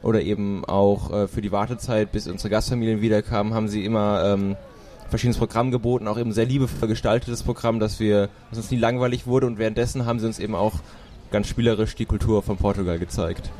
Speaker 3: oder eben auch äh, für die Wartezeit, bis unsere Gastfamilien wiederkamen, haben sie immer ähm, verschiedenes Programm geboten, auch eben sehr liebevoll gestaltetes Programm, dass wir, dass uns nie langweilig wurde und währenddessen haben sie uns eben auch ganz spielerisch die Kultur von Portugal gezeigt.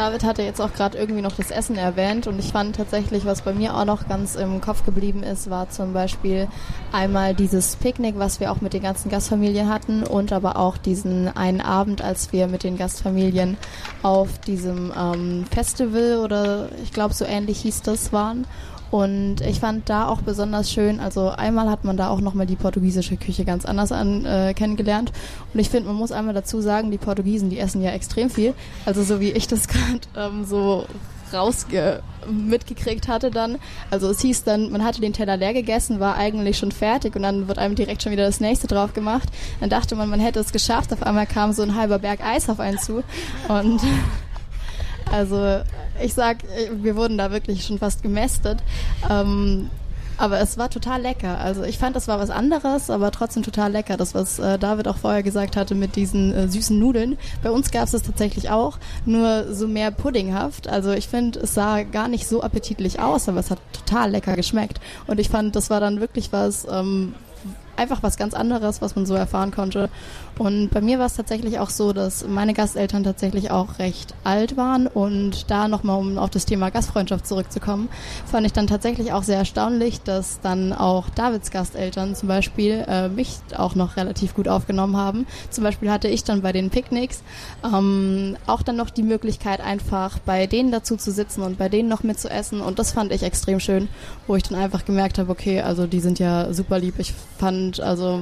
Speaker 4: David hatte jetzt auch gerade irgendwie noch das Essen erwähnt und ich fand tatsächlich, was bei mir auch noch ganz im Kopf geblieben ist, war zum Beispiel einmal dieses Picknick, was wir auch mit den ganzen Gastfamilien hatten und aber auch diesen einen Abend, als wir mit den Gastfamilien auf diesem ähm, Festival oder ich glaube so ähnlich hieß das waren und ich fand da auch besonders schön, also einmal hat man da auch nochmal die portugiesische Küche ganz anders an, äh, kennengelernt. Und ich finde, man muss einmal dazu sagen, die Portugiesen, die essen ja extrem viel. Also so wie ich das gerade ähm, so rausge mitgekriegt hatte dann. Also es hieß dann, man hatte den Teller leer gegessen, war eigentlich schon fertig und dann wird einem direkt schon wieder das nächste drauf gemacht. Dann dachte man, man hätte es geschafft. Auf einmal kam so ein halber Berg Eis auf einen zu und also ich sag, wir wurden da wirklich schon fast gemästet. Ähm, aber es war total lecker. Also ich fand, das war was anderes, aber trotzdem total lecker. Das, was äh, David auch vorher gesagt hatte mit diesen äh, süßen Nudeln. Bei uns gab es das tatsächlich auch, nur so mehr puddinghaft. Also ich finde, es sah gar nicht so appetitlich aus, aber es hat total lecker geschmeckt. Und ich fand, das war dann wirklich was, ähm, einfach was ganz anderes, was man so erfahren konnte. Und bei mir war es tatsächlich auch so, dass meine Gasteltern tatsächlich auch recht alt waren und da nochmal, um auf das Thema Gastfreundschaft zurückzukommen, fand ich dann tatsächlich auch sehr erstaunlich, dass dann auch Davids Gasteltern zum Beispiel äh, mich auch noch relativ gut aufgenommen haben. Zum Beispiel hatte ich dann bei den Picknicks ähm, auch dann noch die Möglichkeit, einfach bei denen dazu zu sitzen und bei denen noch mitzuessen und das fand ich extrem schön, wo ich dann einfach gemerkt habe, okay, also die sind ja super lieb. Ich fand also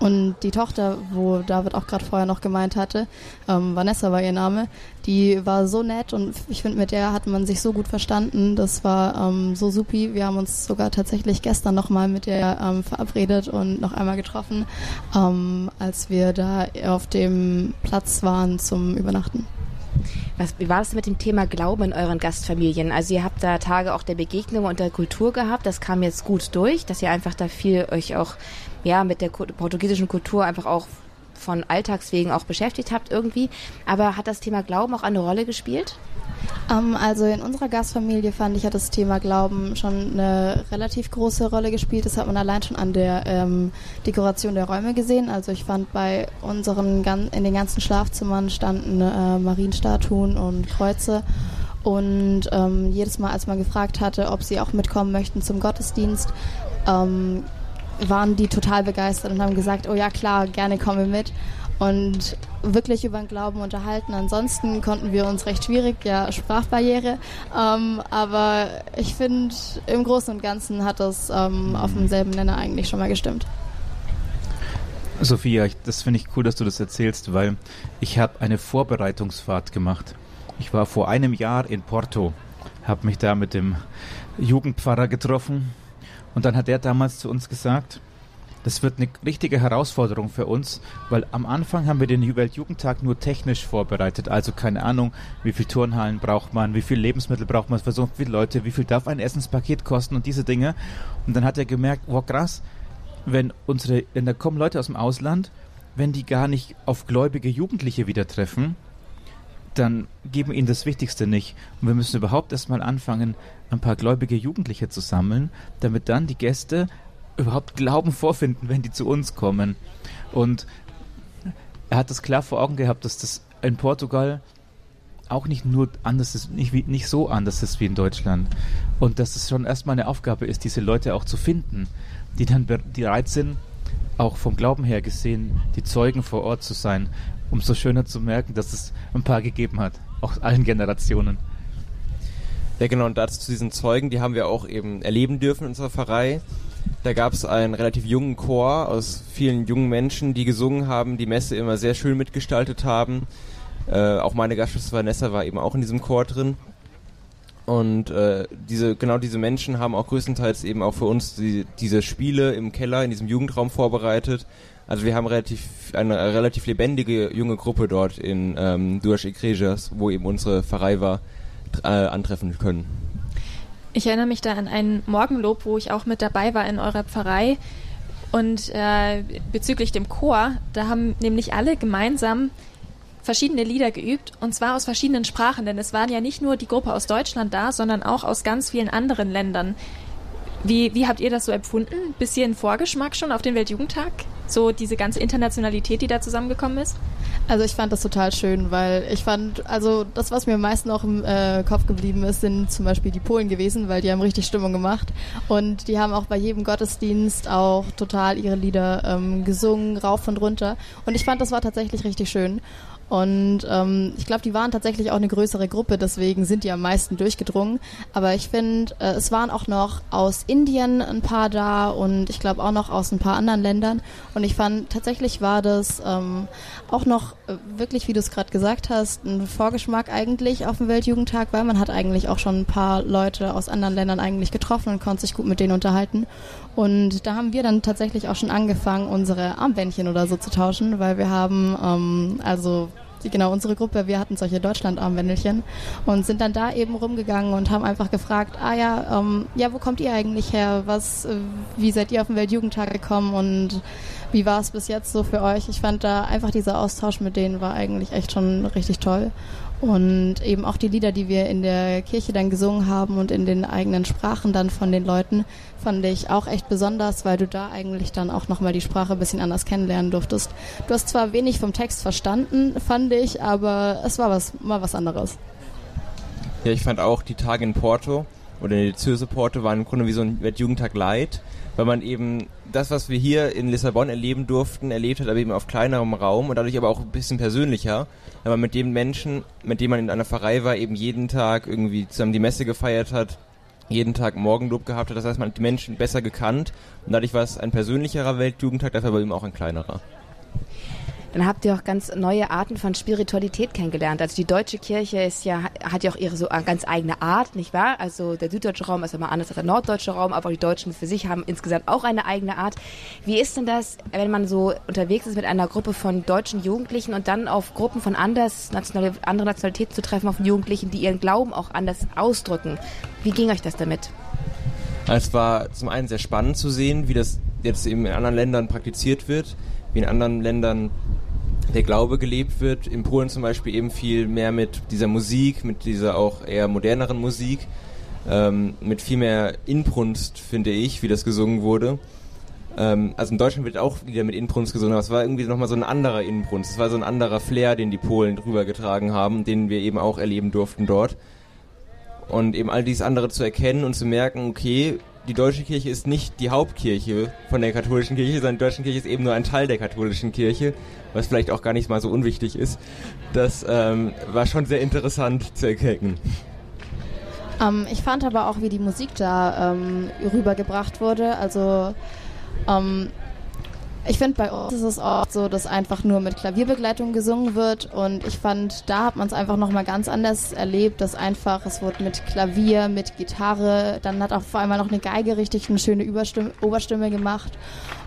Speaker 4: und die Tochter, wo David auch gerade vorher noch gemeint hatte, ähm, Vanessa war ihr Name, die war so nett und ich finde, mit der hat man sich so gut verstanden. Das war ähm, so supi. Wir haben uns sogar tatsächlich gestern nochmal mit der ähm, verabredet und noch einmal getroffen, ähm, als wir da auf dem Platz waren zum Übernachten.
Speaker 1: Was, wie war das mit dem Thema Glauben in euren Gastfamilien? Also ihr habt da Tage auch der Begegnung und der Kultur gehabt. Das kam jetzt gut durch, dass ihr einfach da viel euch auch ja, mit der portugiesischen Kultur einfach auch von Alltagswegen auch beschäftigt habt irgendwie. Aber hat das Thema Glauben auch eine Rolle gespielt?
Speaker 4: Um, ähm, also in unserer Gastfamilie fand ich, hat das Thema Glauben schon eine relativ große Rolle gespielt. Das hat man allein schon an der ähm, Dekoration der Räume gesehen. Also ich fand bei unseren, in den ganzen Schlafzimmern standen äh, Marienstatuen und Kreuze. Und ähm, jedes Mal, als man gefragt hatte, ob sie auch mitkommen möchten zum Gottesdienst, ähm, waren die total begeistert und haben gesagt, oh ja klar, gerne kommen wir mit und wirklich über den Glauben unterhalten. Ansonsten konnten wir uns recht schwierig, ja, Sprachbarriere, ähm, aber ich finde, im Großen und Ganzen hat das ähm, auf demselben Nenner eigentlich schon mal gestimmt.
Speaker 5: Sophia, das finde ich cool, dass du das erzählst, weil ich habe eine Vorbereitungsfahrt gemacht. Ich war vor einem Jahr in Porto, habe mich da mit dem Jugendpfarrer getroffen und dann hat er damals zu uns gesagt, das wird eine richtige Herausforderung für uns, weil am Anfang haben wir den Weltjugendtag nur technisch vorbereitet. Also keine Ahnung, wie viel Turnhallen braucht man, wie viel Lebensmittel braucht man für so viele Leute, wie viel darf ein Essenspaket kosten und diese Dinge. Und dann hat er gemerkt, wow krass, wenn unsere, wenn da kommen Leute aus dem Ausland, wenn die gar nicht auf gläubige Jugendliche wieder treffen, dann geben ihnen das Wichtigste nicht. Und wir müssen überhaupt erstmal anfangen, ein paar gläubige Jugendliche zu sammeln, damit dann die Gäste überhaupt Glauben vorfinden, wenn die zu uns kommen. Und er hat das klar vor Augen gehabt, dass das in Portugal auch nicht nur anders ist, nicht, wie, nicht so anders ist wie in Deutschland. Und dass es schon erstmal eine Aufgabe ist, diese Leute auch zu finden, die dann bereit sind, auch vom Glauben her gesehen, die Zeugen vor Ort zu sein. Umso schöner zu merken, dass es ein paar gegeben hat, auch allen Generationen.
Speaker 3: Ja, genau, und dazu zu diesen Zeugen, die haben wir auch eben erleben dürfen in unserer Pfarrei. Da gab es einen relativ jungen Chor aus vielen jungen Menschen, die gesungen haben, die Messe immer sehr schön mitgestaltet haben. Äh, auch meine Gastschwester Vanessa war eben auch in diesem Chor drin. Und äh, diese, genau diese Menschen haben auch größtenteils eben auch für uns die, diese Spiele im Keller, in diesem Jugendraum vorbereitet. Also wir haben relativ eine relativ lebendige junge Gruppe dort in ähm, Duas Igrejas, wo eben unsere Pfarrei war äh, antreffen können.
Speaker 2: Ich erinnere mich da an einen Morgenlob, wo ich auch mit dabei war in eurer Pfarrei. Und äh, bezüglich dem Chor, da haben nämlich alle gemeinsam verschiedene Lieder geübt und zwar aus verschiedenen Sprachen, denn es waren ja nicht nur die Gruppe aus Deutschland da, sondern auch aus ganz vielen anderen Ländern. Wie, wie habt ihr das so empfunden? Bisschen Vorgeschmack schon auf den Weltjugendtag? so diese ganze Internationalität, die da zusammengekommen ist?
Speaker 4: Also ich fand das total schön, weil ich fand, also das, was mir am meisten auch im äh, Kopf geblieben ist, sind zum Beispiel die Polen gewesen, weil die haben richtig Stimmung gemacht und die haben auch bei jedem Gottesdienst auch total ihre Lieder ähm, gesungen, rauf und runter und ich fand, das war tatsächlich richtig schön und ähm, ich glaube, die waren tatsächlich auch eine größere Gruppe, deswegen sind die am meisten durchgedrungen. Aber ich finde, äh, es waren auch noch aus Indien ein paar da und ich glaube auch noch aus ein paar anderen Ländern. Und ich fand, tatsächlich war das ähm, auch noch äh, wirklich, wie du es gerade gesagt hast, ein Vorgeschmack eigentlich auf dem Weltjugendtag, weil man hat eigentlich auch schon ein paar Leute aus anderen Ländern eigentlich getroffen und konnte sich gut mit denen unterhalten. Und da haben wir dann tatsächlich auch schon angefangen, unsere Armbändchen oder so zu tauschen, weil wir haben, ähm, also genau, unsere Gruppe, wir hatten solche Deutschland-Armbändelchen und sind dann da eben rumgegangen und haben einfach gefragt, ah ja, ähm, ja, wo kommt ihr eigentlich her? Was, äh, wie seid ihr auf den Weltjugendtag gekommen und wie war es bis jetzt so für euch? Ich fand da einfach dieser Austausch mit denen war eigentlich echt schon richtig toll. Und eben auch die Lieder, die wir in der Kirche dann gesungen haben und in den eigenen Sprachen dann von den Leuten, fand ich auch echt besonders, weil du da eigentlich dann auch nochmal die Sprache ein bisschen anders kennenlernen durftest. Du hast zwar wenig vom Text verstanden, fand ich, aber es war was, mal was anderes.
Speaker 3: Ja, ich fand auch die Tage in Porto oder in der Zürse Porto waren im Grunde wie so ein Weltjugendtag Light, weil man eben das, was wir hier in Lissabon erleben durften, erlebt hat, aber eben auf kleinerem Raum und dadurch aber auch ein bisschen persönlicher, man mit den Menschen, mit denen man in einer Pfarrei war, eben jeden Tag irgendwie zusammen die Messe gefeiert hat, jeden Tag Morgenlob gehabt hat. Das heißt, man hat die Menschen besser gekannt und dadurch war es ein persönlicherer Weltjugendtag, dafür aber eben auch ein kleinerer
Speaker 1: dann habt ihr auch ganz neue Arten von Spiritualität kennengelernt. Also die deutsche Kirche ist ja, hat ja auch ihre so ganz eigene Art, nicht wahr? Also der süddeutsche Raum ist immer anders als der norddeutsche Raum, aber die Deutschen für sich haben insgesamt auch eine eigene Art. Wie ist denn das, wenn man so unterwegs ist mit einer Gruppe von deutschen Jugendlichen und dann auf Gruppen von anders National anderen Nationalitäten zu treffen, auf Jugendlichen, die ihren Glauben auch anders ausdrücken? Wie ging euch das damit?
Speaker 3: Es war zum einen sehr spannend zu sehen, wie das jetzt eben in anderen Ländern praktiziert wird, wie in anderen Ländern der Glaube gelebt wird. In Polen zum Beispiel eben viel mehr mit dieser Musik, mit dieser auch eher moderneren Musik, ähm, mit viel mehr Inbrunst, finde ich, wie das gesungen wurde. Ähm, also in Deutschland wird auch wieder mit Inbrunst gesungen, aber es war irgendwie nochmal so ein anderer Inbrunst. Es war so ein anderer Flair, den die Polen drüber getragen haben, den wir eben auch erleben durften dort. Und eben all dies andere zu erkennen und zu merken, okay, die deutsche Kirche ist nicht die Hauptkirche von der katholischen Kirche, sondern die deutsche Kirche ist eben nur ein Teil der katholischen Kirche, was vielleicht auch gar nicht mal so unwichtig ist. Das ähm, war schon sehr interessant zu erkennen.
Speaker 4: Ähm, ich fand aber auch, wie die Musik da ähm, rübergebracht wurde. Also ähm, ich finde, bei uns ist es oft so, dass einfach nur mit Klavierbegleitung gesungen wird. Und ich fand, da hat man es einfach nochmal ganz anders erlebt, dass einfach, es wurde mit Klavier, mit Gitarre, dann hat auch vor allem noch eine Geige richtig eine schöne Überstimme, Oberstimme gemacht.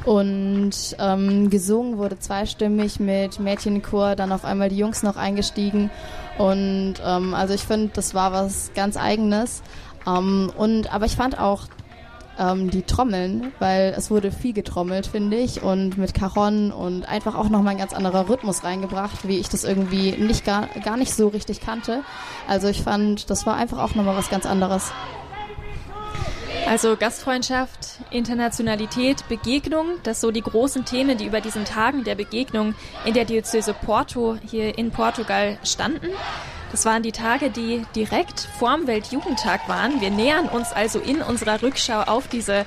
Speaker 4: Und ähm, gesungen wurde zweistimmig mit Mädchenchor, dann auf einmal die Jungs noch eingestiegen. Und ähm, also ich finde, das war was ganz Eigenes. Ähm, und aber ich fand auch ähm, die Trommeln, weil es wurde viel getrommelt, finde ich, und mit Caron und einfach auch nochmal ein ganz anderer Rhythmus reingebracht, wie ich das irgendwie nicht gar, gar nicht so richtig kannte. Also ich fand, das war einfach auch nochmal was ganz anderes.
Speaker 2: Also Gastfreundschaft, Internationalität, Begegnung, das so die großen Themen, die über diesen Tagen der Begegnung in der Diözese Porto hier in Portugal standen. Das waren die Tage, die direkt vorm Weltjugendtag waren. Wir nähern uns also in unserer Rückschau auf diese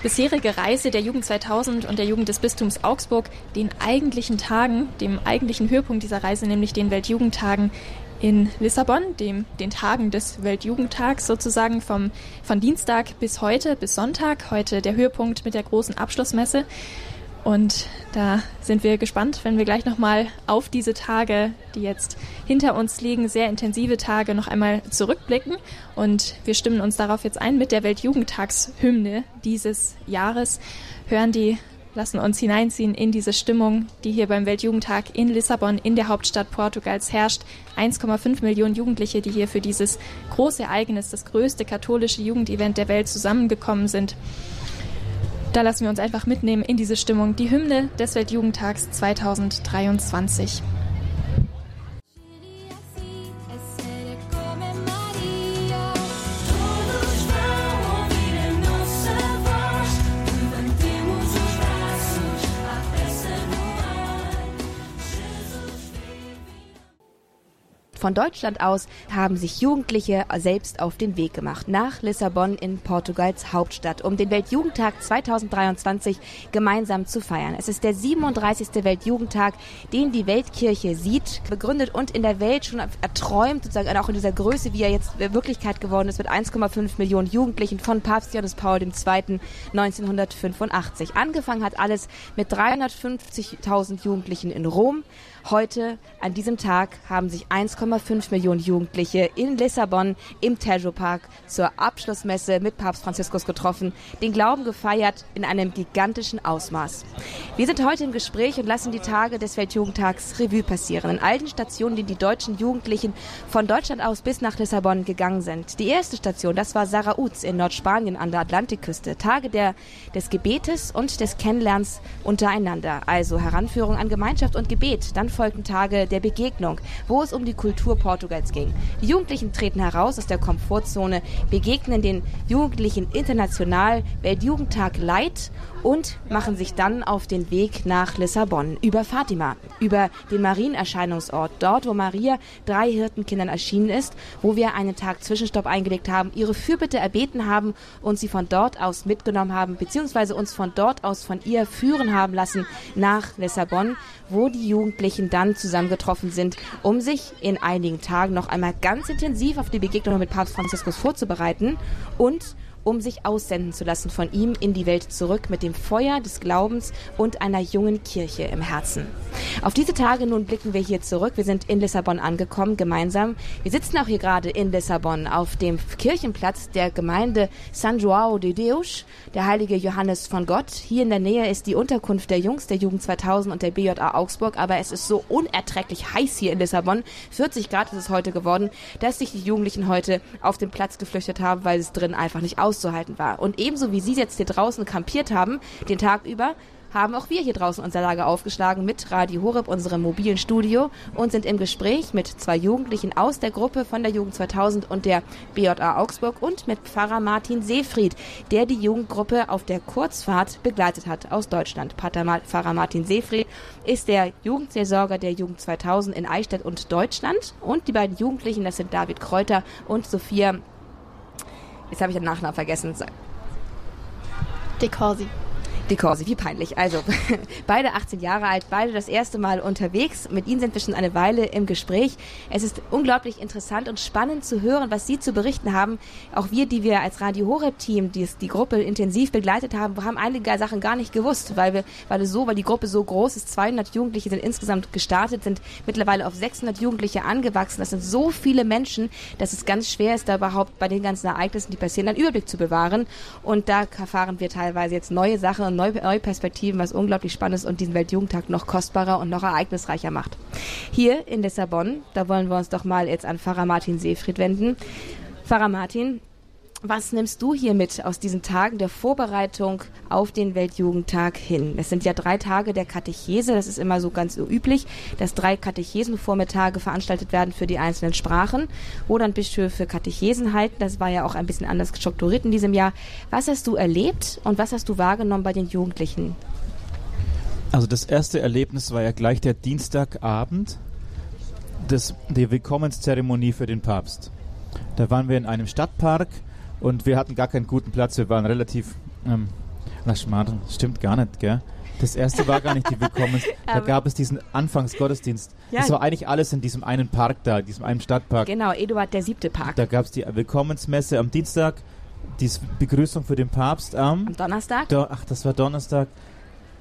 Speaker 2: bisherige Reise der Jugend 2000 und der Jugend des Bistums Augsburg den eigentlichen Tagen, dem eigentlichen Höhepunkt dieser Reise, nämlich den Weltjugendtagen in Lissabon, dem, den Tagen des Weltjugendtags sozusagen vom, von Dienstag bis heute, bis Sonntag. Heute der Höhepunkt mit der großen Abschlussmesse. Und da sind wir gespannt, wenn wir gleich nochmal auf diese Tage, die jetzt hinter uns liegen, sehr intensive Tage, noch einmal zurückblicken. Und wir stimmen uns darauf jetzt ein mit der Weltjugendtagshymne dieses Jahres, hören die, lassen uns hineinziehen in diese Stimmung, die hier beim Weltjugendtag in Lissabon, in der Hauptstadt Portugals herrscht. 1,5 Millionen Jugendliche, die hier für dieses große Ereignis, das größte katholische Jugendevent der Welt zusammengekommen sind. Da lassen wir uns einfach mitnehmen in diese Stimmung. Die Hymne des Weltjugendtags 2023.
Speaker 1: Von Deutschland aus haben sich Jugendliche selbst auf den Weg gemacht nach Lissabon in Portugals Hauptstadt, um den Weltjugendtag 2023 gemeinsam zu feiern. Es ist der 37. Weltjugendtag, den die Weltkirche sieht, begründet und in der Welt schon erträumt, sozusagen auch in dieser Größe, wie er jetzt Wirklichkeit geworden ist, mit 1,5 Millionen Jugendlichen von Papst Johannes Paul II. 1985. Angefangen hat alles mit 350.000 Jugendlichen in Rom. Heute, an diesem Tag, haben sich 1,5 Millionen Jugendliche in Lissabon im Tejo Park zur Abschlussmesse mit Papst Franziskus getroffen, den Glauben gefeiert in einem gigantischen Ausmaß. Wir sind heute im Gespräch und lassen die Tage des Weltjugendtags Revue passieren. In allen Stationen, die die deutschen Jugendlichen von Deutschland aus bis nach Lissabon gegangen sind. Die erste Station, das war Sarauz in Nordspanien an der Atlantikküste. Tage der, des Gebetes und des Kennenlernens untereinander. Also Heranführung an Gemeinschaft und Gebet. Dann folgten Tage der Begegnung, wo es um die Kultur Portugals ging. Die Jugendlichen treten heraus aus der Komfortzone, begegnen den Jugendlichen international Weltjugendtag Leid und machen sich dann auf den Weg nach Lissabon über Fatima, über den Marienerscheinungsort, dort wo Maria drei Hirtenkindern erschienen ist, wo wir einen Tag Zwischenstopp eingelegt haben, ihre Fürbitte erbeten haben und sie von dort aus mitgenommen haben, beziehungsweise uns von dort aus von ihr führen haben lassen nach Lissabon, wo die Jugendlichen dann zusammengetroffen sind, um sich in einigen Tagen noch einmal ganz intensiv auf die Begegnung mit Papst Franziskus vorzubereiten und um sich aussenden zu lassen von ihm in die Welt zurück mit dem Feuer des Glaubens und einer jungen Kirche im Herzen. Auf diese Tage nun blicken wir hier zurück. Wir sind in Lissabon angekommen, gemeinsam. Wir sitzen auch hier gerade in Lissabon auf dem Kirchenplatz der Gemeinde San João de Deus, der heilige Johannes von Gott. Hier in der Nähe ist die Unterkunft der Jungs, der Jugend 2000 und der BJA Augsburg, aber es ist so unerträglich heiß hier in Lissabon. 40 Grad ist es heute geworden, dass sich die Jugendlichen heute auf den Platz geflüchtet haben, weil es drin einfach nicht aus auszuhalten war. Und ebenso wie Sie jetzt hier draußen kampiert haben, den Tag über, haben auch wir hier draußen unser Lager aufgeschlagen mit Radio Horeb, unserem mobilen Studio und sind im Gespräch mit zwei Jugendlichen aus der Gruppe von der Jugend 2000 und der BJA Augsburg und mit Pfarrer Martin Seefried, der die Jugendgruppe auf der Kurzfahrt begleitet hat aus Deutschland. Pfarrer Martin Seefried ist der Jugendseelsorger der Jugend 2000 in Eichstätt und Deutschland und die beiden Jugendlichen, das sind David Kräuter und Sophia Jetzt habe ich den Nachnamen vergessen.
Speaker 4: De Corsi.
Speaker 1: Die Corsi, wie peinlich. Also, beide 18 Jahre alt, beide das erste Mal unterwegs. Mit ihnen sind wir schon eine Weile im Gespräch. Es ist unglaublich interessant und spannend zu hören, was sie zu berichten haben. Auch wir, die wir als Radio Horeb-Team die, die Gruppe intensiv begleitet haben, haben einige Sachen gar nicht gewusst, weil wir, weil es so, weil die Gruppe so groß ist. 200 Jugendliche sind insgesamt gestartet, sind mittlerweile auf 600 Jugendliche angewachsen. Das sind so viele Menschen, dass es ganz schwer ist, da überhaupt bei den ganzen Ereignissen, die passieren, einen Überblick zu bewahren. Und da erfahren wir teilweise jetzt neue Sachen neue, neue Perspektiven, was unglaublich spannend ist und diesen Weltjugendtag noch kostbarer und noch ereignisreicher macht. Hier in Lissabon, da wollen wir uns doch mal jetzt an Pfarrer Martin Seefried wenden. Pfarrer Martin, was nimmst du hier mit aus diesen Tagen der Vorbereitung auf den Weltjugendtag hin? Es sind ja drei Tage der Katechese, das ist immer so ganz üblich, dass drei Katechesenvormittage veranstaltet werden für die einzelnen Sprachen, wo dann Bischöfe Katechesen halten. Das war ja auch ein bisschen anders strukturiert in diesem Jahr. Was hast du erlebt und was hast du wahrgenommen bei den Jugendlichen?
Speaker 5: Also das erste Erlebnis war ja gleich der Dienstagabend des, der Willkommenszeremonie für den Papst. Da waren wir in einem Stadtpark und wir hatten gar keinen guten Platz. Wir waren relativ. Ähm, na, Schmarrn, stimmt gar nicht, gell? Das erste war gar nicht die Willkommens. da gab es diesen Anfangsgottesdienst. Ja. Das war eigentlich alles in diesem einen Park da, diesem einen Stadtpark.
Speaker 1: Genau, Eduard der siebte Park.
Speaker 5: Da gab es die Willkommensmesse am Dienstag, die Begrüßung für den Papst am,
Speaker 1: am Donnerstag.
Speaker 5: Do ach, das war Donnerstag.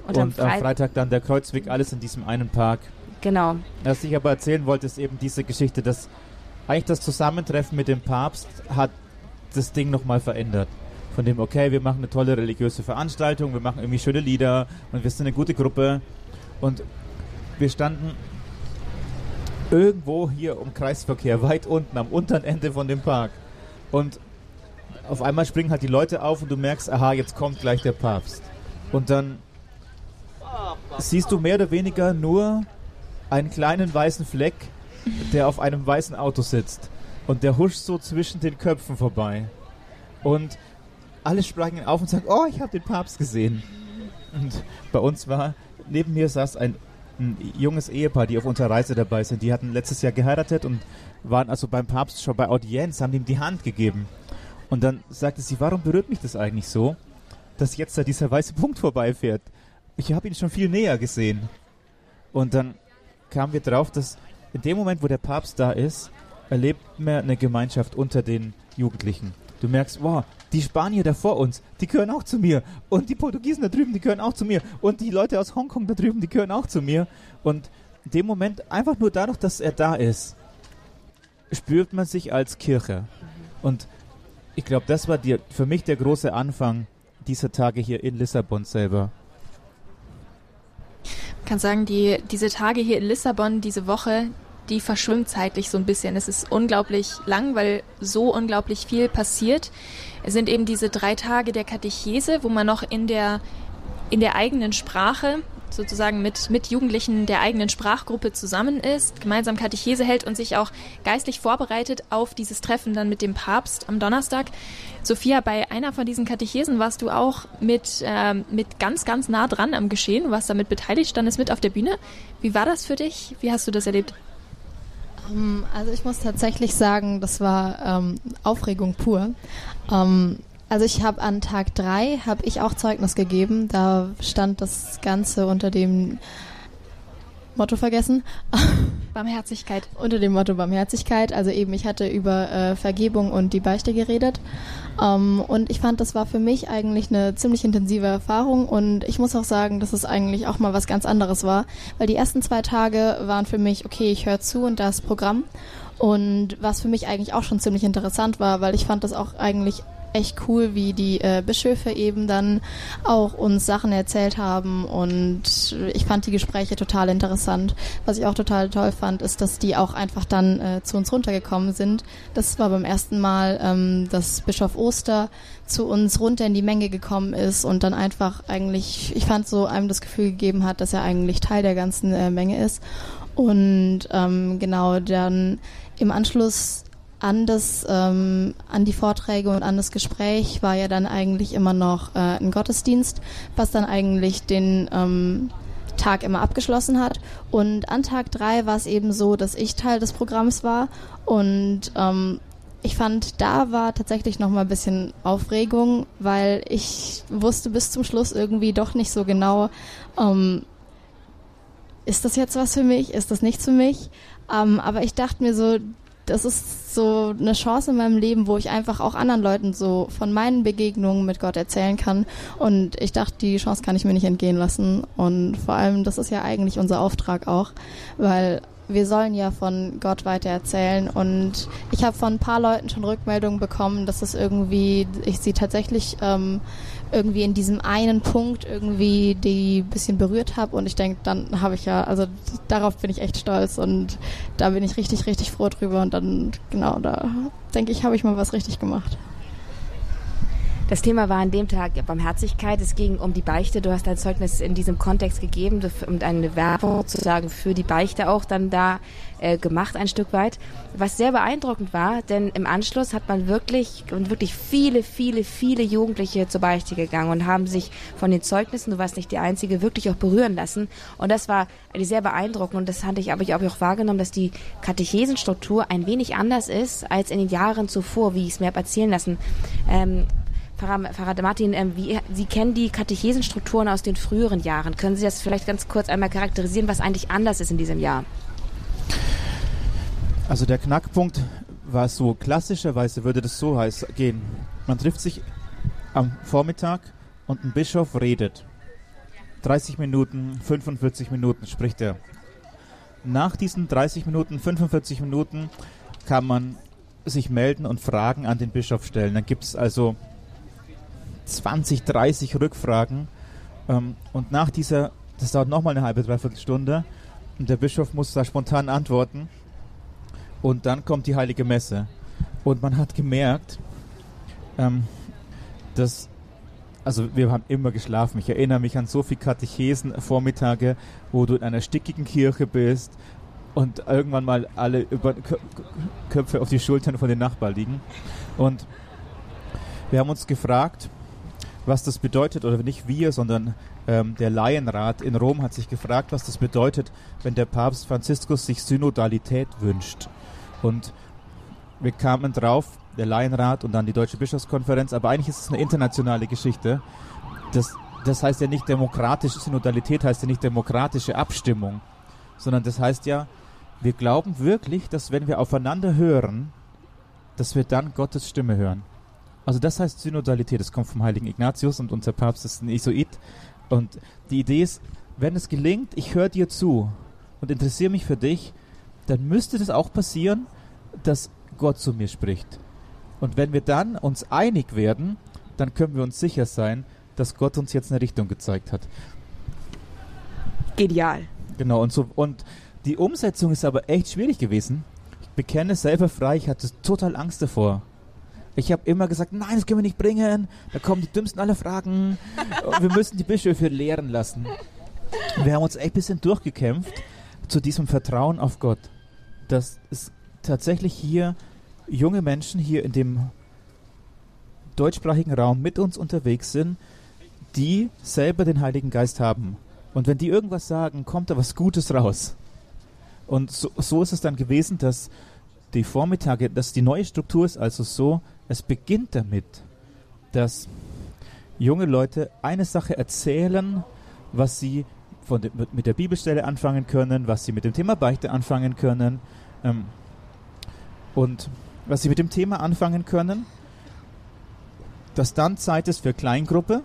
Speaker 5: Und, und am, am, Freitag dann der Kreuzweg, alles in diesem einen Park.
Speaker 1: Genau.
Speaker 5: Was ich aber erzählen wollte, ist eben diese Geschichte, dass eigentlich das Zusammentreffen mit dem Papst hat das Ding nochmal verändert. Von dem, okay, wir machen eine tolle religiöse Veranstaltung, wir machen irgendwie schöne Lieder und wir sind eine gute Gruppe. Und wir standen irgendwo hier um Kreisverkehr, weit unten, am unteren Ende von dem Park. Und auf einmal springen halt die Leute auf und du merkst, aha, jetzt kommt gleich der Papst. Und dann siehst du mehr oder weniger nur einen kleinen weißen Fleck, der auf einem weißen Auto sitzt. Und der huscht so zwischen den Köpfen vorbei. Und alle sprangen auf und sagen, oh, ich habe den Papst gesehen. Und bei uns war, neben mir saß ein ein junges Ehepaar, die auf unserer Reise dabei sind. Die hatten letztes Jahr geheiratet und waren also beim Papst schon bei Audienz, haben ihm die Hand gegeben. Und dann sagte sie, warum berührt mich das eigentlich so, dass jetzt da dieser weiße Punkt vorbeifährt? Ich habe ihn schon viel näher gesehen. Und dann kamen wir drauf, dass in dem Moment, wo der Papst da ist, erlebt man eine Gemeinschaft unter den Jugendlichen. Du merkst, wow, die Spanier da vor uns, die gehören auch zu mir. Und die Portugiesen da drüben, die gehören auch zu mir. Und die Leute aus Hongkong da drüben, die gehören auch zu mir. Und in dem Moment, einfach nur dadurch, dass er da ist, spürt man sich als Kirche. Und ich glaube, das war die, für mich der große Anfang dieser Tage hier in Lissabon selber.
Speaker 2: Ich kann sagen, die, diese Tage hier in Lissabon, diese Woche, die verschwimmt zeitlich so ein bisschen. Es ist unglaublich lang, weil so unglaublich viel passiert. Es sind eben diese drei Tage der Katechese, wo man noch in der, in der eigenen Sprache sozusagen mit, mit Jugendlichen der eigenen Sprachgruppe zusammen ist, gemeinsam Katechese hält und sich auch geistlich vorbereitet auf dieses Treffen dann mit dem Papst am Donnerstag. Sophia, bei einer von diesen Katechesen warst du auch mit, äh, mit ganz, ganz nah dran am Geschehen, warst damit beteiligt, standest mit auf der Bühne. Wie war das für dich? Wie hast du das erlebt?
Speaker 4: Ähm, also ich muss tatsächlich sagen, das war ähm, Aufregung pur. Ähm, also ich habe an Tag drei habe ich auch Zeugnis gegeben. Da stand das Ganze unter dem Motto vergessen.
Speaker 2: Barmherzigkeit.
Speaker 4: Unter dem Motto Barmherzigkeit. Also eben, ich hatte über äh, Vergebung und die Beichte geredet. Ähm, und ich fand, das war für mich eigentlich eine ziemlich intensive Erfahrung. Und ich muss auch sagen, dass es eigentlich auch mal was ganz anderes war. Weil die ersten zwei Tage waren für mich, okay, ich höre zu und das Programm. Und was für mich eigentlich auch schon ziemlich interessant war, weil ich fand das auch eigentlich echt cool, wie die äh, Bischöfe eben dann auch uns Sachen erzählt haben und ich fand die Gespräche total interessant. Was ich auch total toll fand, ist, dass die auch einfach dann äh, zu uns runtergekommen sind. Das war beim ersten Mal, ähm, dass Bischof Oster zu uns runter in die Menge gekommen ist und dann einfach eigentlich, ich fand so einem das Gefühl gegeben hat, dass er eigentlich Teil der ganzen äh, Menge ist. Und ähm, genau dann im Anschluss an das, ähm, an die Vorträge und an das Gespräch war ja dann eigentlich immer noch äh, ein Gottesdienst, was dann eigentlich den ähm, Tag immer abgeschlossen hat. Und an Tag drei war es eben so, dass ich Teil des Programms war und ähm, ich fand, da war tatsächlich noch mal ein bisschen Aufregung, weil ich wusste bis zum Schluss irgendwie doch nicht so genau, ähm, ist das jetzt was für mich, ist das nichts für mich? Ähm, aber ich dachte mir so, das ist so eine Chance in meinem Leben, wo ich einfach auch anderen Leuten so von meinen Begegnungen mit Gott erzählen kann. Und ich dachte, die Chance kann ich mir nicht entgehen lassen. Und vor allem, das ist ja eigentlich unser Auftrag auch, weil wir sollen ja von Gott weiter erzählen und ich habe von ein paar Leuten schon Rückmeldungen bekommen, dass es irgendwie, ich sie tatsächlich ähm, irgendwie in diesem einen Punkt irgendwie die bisschen berührt habe und ich denke, dann habe ich ja, also darauf bin ich echt stolz und da bin ich richtig, richtig froh drüber und dann, genau, da denke ich, habe ich mal was richtig gemacht.
Speaker 1: Das Thema war an dem Tag Barmherzigkeit. Es ging um die Beichte. Du hast dein Zeugnis in diesem Kontext gegeben und eine Werbung sozusagen für die Beichte auch dann da äh, gemacht ein Stück weit. Was sehr beeindruckend war, denn im Anschluss hat man wirklich und wirklich viele, viele, viele Jugendliche zur Beichte gegangen und haben sich von den Zeugnissen, du warst nicht die Einzige, wirklich auch berühren lassen. Und das war sehr beeindruckend und das hatte ich, aber ich auch wahrgenommen, dass die Katechesenstruktur ein wenig anders ist als in den Jahren zuvor, wie ich es mir habe erzählen lassen. Ähm, Pfarrer, Pfarrer Martin, ähm, wie, Sie kennen die Katechesenstrukturen aus den früheren Jahren. Können Sie das vielleicht ganz kurz einmal charakterisieren, was eigentlich anders ist in diesem Jahr?
Speaker 5: Also der Knackpunkt war so, klassischerweise würde das so heiß gehen. Man trifft sich am Vormittag und ein Bischof redet. 30 Minuten, 45 Minuten spricht er. Nach diesen 30 Minuten, 45 Minuten kann man sich melden und Fragen an den Bischof stellen. Dann gibt es also 20, 30 Rückfragen. Ähm, und nach dieser, das dauert nochmal eine halbe, dreiviertel Stunde. Und der Bischof muss da spontan antworten. Und dann kommt die Heilige Messe. Und man hat gemerkt, ähm, dass, also wir haben immer geschlafen. Ich erinnere mich an so viele Katechesen, Vormittage, wo du in einer stickigen Kirche bist und irgendwann mal alle über Köpfe auf die Schultern von den Nachbarn liegen. Und wir haben uns gefragt, was das bedeutet, oder nicht wir, sondern ähm, der Laienrat in Rom hat sich gefragt, was das bedeutet, wenn der Papst Franziskus sich Synodalität wünscht. Und wir kamen drauf, der Laienrat und dann die Deutsche Bischofskonferenz, aber eigentlich ist es eine internationale Geschichte. Das, das heißt ja nicht demokratische Synodalität, heißt ja nicht demokratische Abstimmung, sondern das heißt ja, wir glauben wirklich, dass wenn wir aufeinander hören, dass wir dann Gottes Stimme hören. Also das heißt Synodalität, das kommt vom heiligen Ignatius und unser Papst ist ein Isoit. Und die Idee ist, wenn es gelingt, ich höre dir zu und interessiere mich für dich, dann müsste das auch passieren, dass Gott zu mir spricht. Und wenn wir dann uns einig werden, dann können wir uns sicher sein, dass Gott uns jetzt eine Richtung gezeigt hat.
Speaker 1: Genial.
Speaker 5: Genau, und so, und die Umsetzung ist aber echt schwierig gewesen. Ich bekenne es selber frei, ich hatte total Angst davor. Ich habe immer gesagt, nein, das können wir nicht bringen. Da kommen die dümmsten aller Fragen. wir müssen die Bischöfe lehren lassen. Wir haben uns echt ein bisschen durchgekämpft zu diesem Vertrauen auf Gott. Dass es tatsächlich hier junge Menschen hier in dem deutschsprachigen Raum mit uns unterwegs sind, die selber den Heiligen Geist haben. Und wenn die irgendwas sagen, kommt da was Gutes raus. Und so, so ist es dann gewesen, dass die Vormittage, dass die neue Struktur ist also so, es beginnt damit, dass junge Leute eine Sache erzählen, was sie de, mit der Bibelstelle anfangen können, was sie mit dem Thema Beichte anfangen können ähm, und was sie mit dem Thema anfangen können, dass dann Zeit ist für Kleingruppe,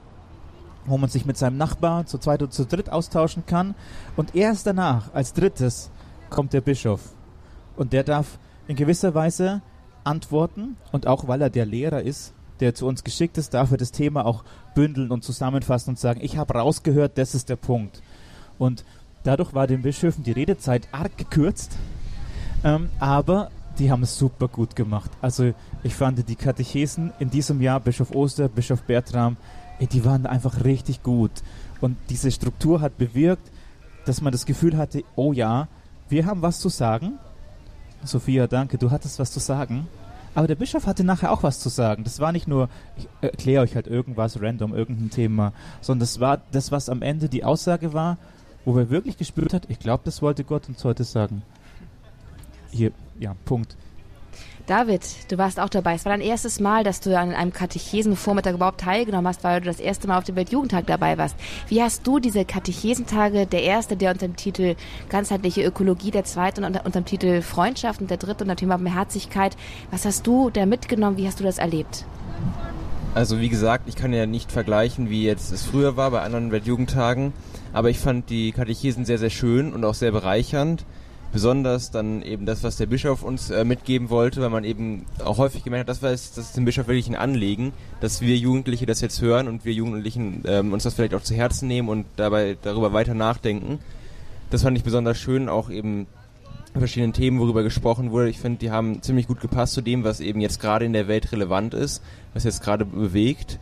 Speaker 5: wo man sich mit seinem Nachbar zu zweit oder zu dritt austauschen kann und erst danach, als drittes, kommt der Bischof. Und der darf in gewisser Weise antworten und auch weil er der Lehrer ist, der zu uns geschickt ist, darf er das Thema auch bündeln und zusammenfassen und sagen, ich habe rausgehört, das ist der Punkt. Und dadurch war den Bischöfen die Redezeit arg gekürzt, ähm, aber die haben es super gut gemacht. Also ich fand die Katechesen in diesem Jahr, Bischof Oster, Bischof Bertram, ey, die waren einfach richtig gut. Und diese Struktur hat bewirkt, dass man das Gefühl hatte, oh ja, wir haben was zu sagen. Sophia, danke, du hattest was zu sagen. Aber der Bischof hatte nachher auch was zu sagen. Das war nicht nur, ich erkläre euch halt irgendwas random, irgendein Thema, sondern das war das, was am Ende die Aussage war, wo wir wirklich gespürt hat, ich glaube, das wollte Gott uns heute sagen. Hier, ja, Punkt.
Speaker 1: David, du warst auch dabei. Es war dein erstes Mal, dass du an einem Katechesenvormittag überhaupt teilgenommen hast, weil du das erste Mal auf dem Weltjugendtag dabei warst. Wie hast du diese Katechesentage, der erste, der unter dem Titel ganzheitliche Ökologie, der zweite unter, unter dem Titel Freundschaft und der dritte unter dem Thema Barmherzigkeit, was hast du da mitgenommen? Wie hast du das erlebt?
Speaker 3: Also wie gesagt, ich kann ja nicht vergleichen, wie jetzt es früher war bei anderen Weltjugendtagen, aber ich fand die Katechesen sehr, sehr schön und auch sehr bereichernd besonders dann eben das, was der Bischof uns äh, mitgeben wollte, weil man eben auch häufig gemerkt hat, das war das ist dem Bischof wirklich ein Anliegen, dass wir Jugendliche das jetzt hören und wir Jugendlichen ähm, uns das vielleicht auch zu Herzen nehmen und dabei darüber weiter nachdenken. Das fand ich besonders schön, auch eben verschiedenen Themen, worüber gesprochen wurde. Ich finde, die haben ziemlich gut gepasst zu dem, was eben jetzt gerade in der Welt relevant ist, was jetzt gerade bewegt.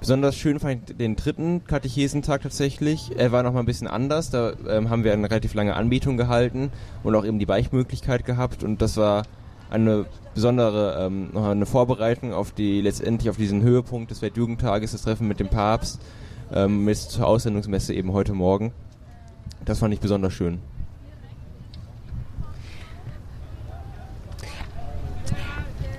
Speaker 3: Besonders schön fand ich den dritten Katechesentag tatsächlich. Er war nochmal ein bisschen anders. Da ähm, haben wir eine relativ lange Anbetung gehalten und auch eben die Beichtmöglichkeit gehabt. Und das war eine besondere ähm, eine Vorbereitung auf die letztendlich auf diesen Höhepunkt des Weltjugendtages, das Treffen mit dem Papst, ähm, mit zur Aussendungsmesse eben heute Morgen. Das fand ich besonders schön.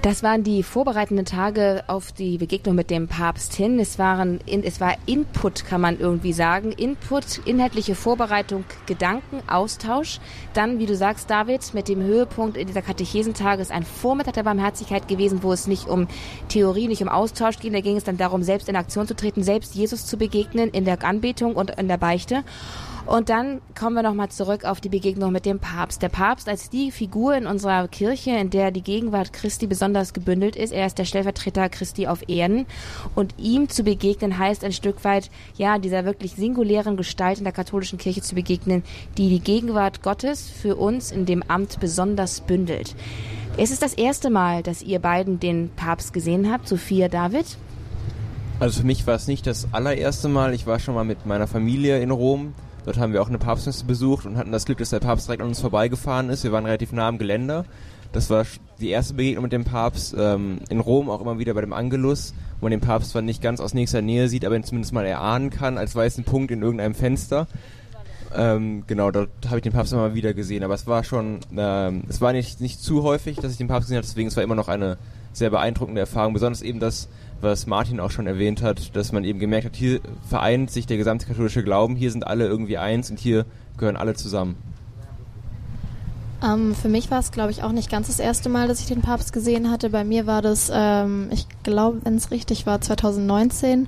Speaker 1: Das waren die vorbereitenden Tage auf die Begegnung mit dem Papst hin. Es waren, es war Input, kann man irgendwie sagen. Input, inhaltliche Vorbereitung, Gedanken, Austausch. Dann, wie du sagst, David, mit dem Höhepunkt in dieser Katechesentage ist ein Vormittag der Barmherzigkeit gewesen, wo es nicht um Theorie, nicht um Austausch ging. Da ging es dann darum, selbst in Aktion zu treten, selbst Jesus zu begegnen in der Anbetung und in der Beichte. Und dann kommen wir nochmal zurück auf die Begegnung mit dem Papst. Der Papst als die Figur in unserer Kirche, in der die Gegenwart Christi besonders gebündelt ist. Er ist der Stellvertreter Christi auf Erden. Und ihm zu begegnen heißt ein Stück weit, ja, dieser wirklich singulären Gestalt in der katholischen Kirche zu begegnen, die die Gegenwart Gottes für uns in dem Amt besonders bündelt. Es ist das erste Mal, dass ihr beiden den Papst gesehen habt, Sophia David.
Speaker 3: Also für mich war es nicht das allererste Mal. Ich war schon mal mit meiner Familie in Rom Dort haben wir auch eine Papstmesse besucht und hatten das Glück, dass der Papst direkt an uns vorbeigefahren ist. Wir waren relativ nah am Geländer. Das war die erste Begegnung mit dem Papst. Ähm, in Rom auch immer wieder bei dem Angelus, wo man den Papst zwar nicht ganz aus nächster Nähe sieht, aber ihn zumindest mal erahnen kann, als weißen Punkt in irgendeinem Fenster. Ähm, genau, dort habe ich den Papst immer wieder gesehen, aber es war schon, ähm, es war nicht, nicht zu häufig, dass ich den Papst gesehen habe, deswegen es war immer noch eine sehr beeindruckende Erfahrung, besonders eben das, was Martin auch schon erwähnt hat, dass man eben gemerkt hat, hier vereint sich der gesamte katholische Glauben, hier sind alle irgendwie eins und hier gehören alle zusammen.
Speaker 4: Ähm, für mich war es, glaube ich, auch nicht ganz das erste Mal, dass ich den Papst gesehen hatte. Bei mir war das, ähm, ich glaube, wenn es richtig war, 2019,